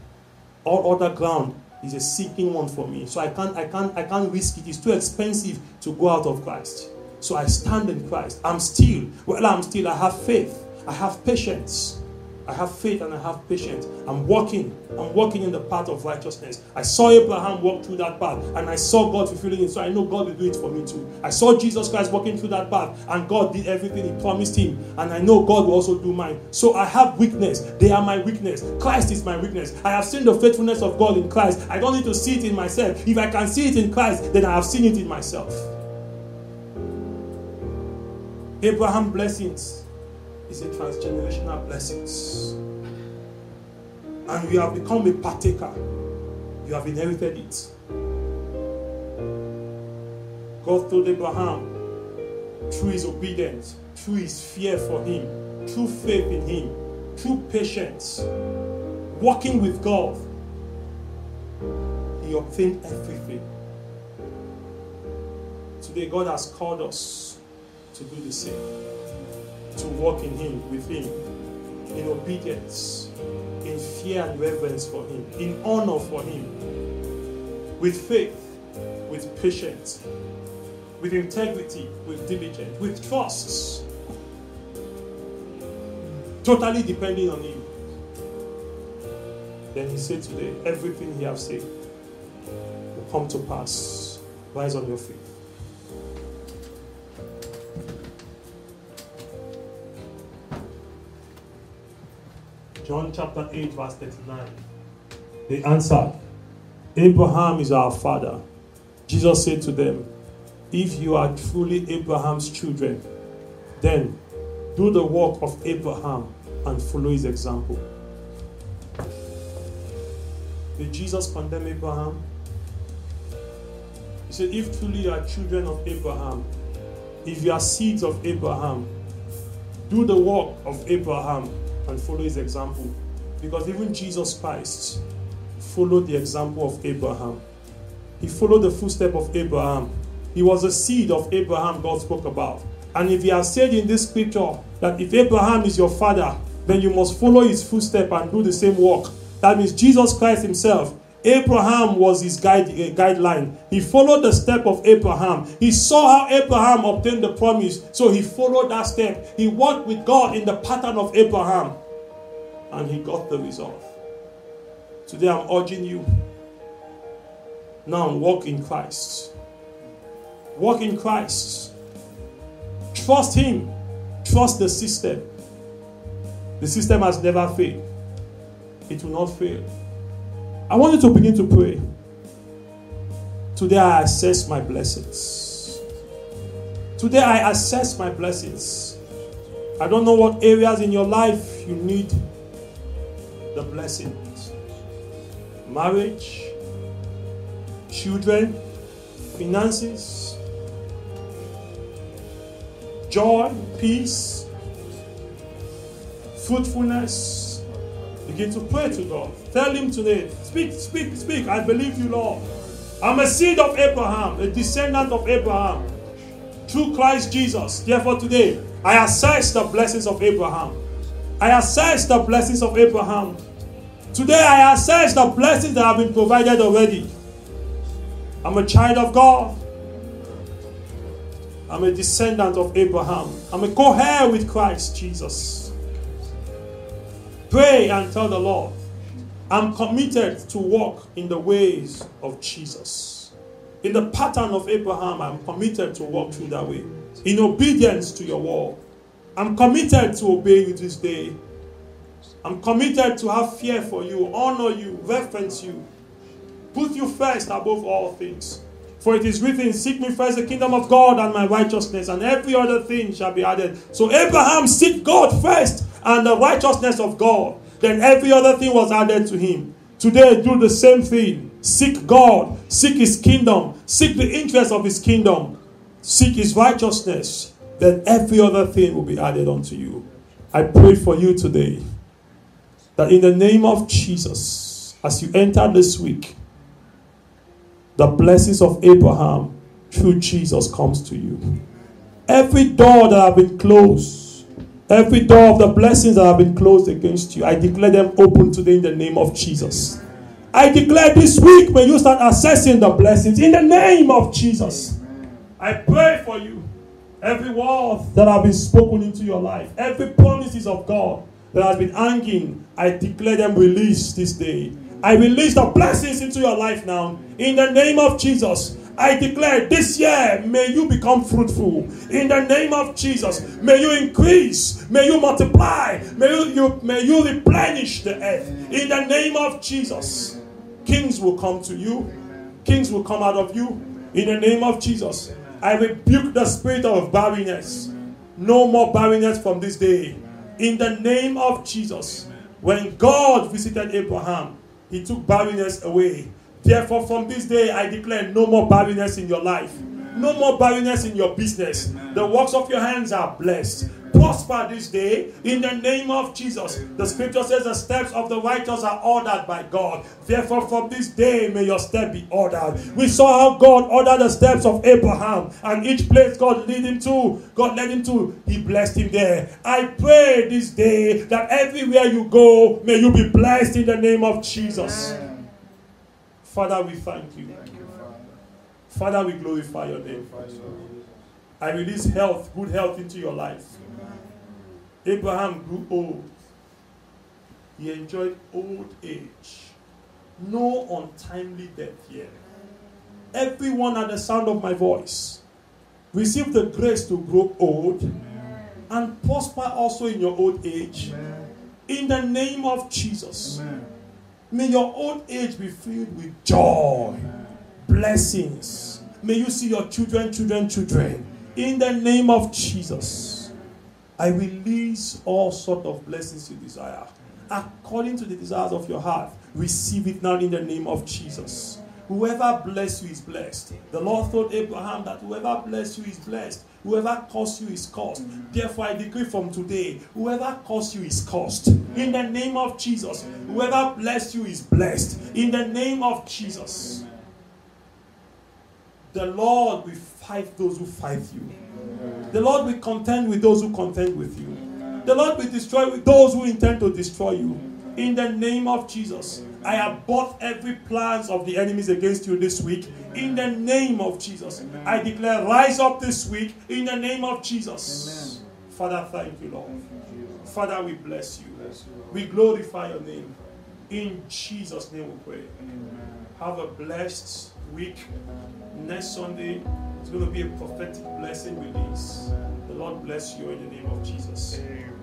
Speaker 1: All other ground is a sinking one for me. So I can't, I can't, I can't risk it. It's too expensive to go out of Christ. So I stand in Christ. I'm still, well, I'm still, I have faith. I have patience. I have faith and I have patience. I'm walking. I'm walking in the path of righteousness. I saw Abraham walk through that path and I saw God fulfilling it. So I know God will do it for me too. I saw Jesus Christ walking through that path and God did everything He promised him. And I know God will also do mine. So I have weakness. They are my weakness. Christ is my weakness. I have seen the faithfulness of God in Christ. I don't need to see it in myself. If I can see it in Christ, then I have seen it in myself. Abraham blessings is a transgenerational blessings. And you have become a partaker. You have inherited it. God told Abraham through his obedience, through his fear for him, through faith in him, through patience, walking with God, he obtained everything. Today, God has called us to do the same to walk in Him, with Him, in obedience, in fear and reverence for Him, in honor for Him, with faith, with patience, with integrity, with diligence, with trust, totally depending on Him. Then He said today, everything He has said will come to pass. Rise on your feet. John chapter 8, verse 39. They answered, Abraham is our father. Jesus said to them, If you are truly Abraham's children, then do the work of Abraham and follow his example. Did Jesus condemn Abraham? He said, If truly you are children of Abraham, if you are seeds of Abraham, do the work of Abraham and follow his example. Because even Jesus Christ followed the example of Abraham. He followed the footstep of Abraham. He was a seed of Abraham God spoke about. And if he has said in this scripture that if Abraham is your father, then you must follow his footstep and do the same work. That means Jesus Christ himself Abraham was his guide, uh, guideline. He followed the step of Abraham. He saw how Abraham obtained the promise, so he followed that step. He walked with God in the pattern of Abraham, and he got the result. Today I'm urging you now walk in Christ. Walk in Christ. Trust Him. Trust the system. The system has never failed, it will not fail. I want you to begin to pray. Today I assess my blessings. Today I assess my blessings. I don't know what areas in your life you need the blessings marriage, children, finances, joy, peace, fruitfulness. Begin to pray to God. Tell Him today Speak, speak, speak. I believe you, Lord. I'm a seed of Abraham, a descendant of Abraham, through Christ Jesus. Therefore, today, I assess the blessings of Abraham. I assess the blessings of Abraham. Today, I assess the blessings that have been provided already. I'm a child of God. I'm a descendant of Abraham. I'm a co heir with Christ Jesus. Pray and tell the Lord, I'm committed to walk in the ways of Jesus. In the pattern of Abraham, I'm committed to walk through that way. In obedience to your word. I'm committed to obey you this day. I'm committed to have fear for you, honor you, reverence you, put you first above all things. For it is written, Seek me first the kingdom of God and my righteousness, and every other thing shall be added. So Abraham seek God first and the righteousness of God. Then every other thing was added to him. Today, do the same thing. Seek God, seek his kingdom, seek the interest of his kingdom, seek his righteousness. Then every other thing will be added unto you. I pray for you today that in the name of Jesus, as you enter this week, the blessings of Abraham through Jesus comes to you. Every door that have been closed, every door of the blessings that have been closed against you, I declare them open today in the name of Jesus. I declare this week when you start assessing the blessings in the name of Jesus. I pray for you. Every word that has been spoken into your life, every promises of God that has been hanging, I declare them released this day. I release the blessings into your life now. In the name of Jesus, I declare this year, may you become fruitful. In the name of Jesus, may you increase, may you multiply, may you, you, may you replenish the earth. In the name of Jesus, kings will come to you, kings will come out of you. In the name of Jesus, I rebuke the spirit of barrenness. No more barrenness from this day in the name of Jesus. When God visited Abraham, he took barrenness away. Therefore, from this day, I declare no more barrenness in your life, no more barrenness in your business. The works of your hands are blessed prosper this day in the name of Jesus. The scripture says the steps of the righteous are ordered by God. Therefore, from this day, may your step be ordered. We saw how God ordered the steps of Abraham, and each place God led him to, God led him to, He blessed him there. I pray this day that everywhere you go, may you be blessed in the name of Jesus. Father, we thank you. Father, we glorify your name. I release health, good health into your life. Abraham grew old. He enjoyed old age. No untimely death here. Everyone at the sound of my voice, receive the grace to grow old and prosper also in your old age. In the name of Jesus. May your old age be filled with joy, blessings. May you see your children, children, children. In the name of Jesus. I release all sort of blessings you desire. According to the desires of your heart, receive it now in the name of Jesus. Whoever bless you is blessed. The Lord told Abraham that whoever bless you is blessed. Whoever curse you is cursed. Therefore, I decree from today, whoever curse you is cursed. In the name of Jesus. Whoever bless you is blessed. In the name of Jesus. The Lord will fight those who fight you. The Lord will contend with those who contend with you. The Lord will destroy those who intend to destroy you. In the name of Jesus, I abort every plans of the enemies against you this week. In the name of Jesus, I declare rise up this week. In the name of Jesus, Father, thank you, Lord. Father, we bless you. We glorify your name. In Jesus' name we pray. Have a blessed week. Next Sunday, it's going to be a prophetic blessing release. The Lord bless you in the name of Jesus. Amen.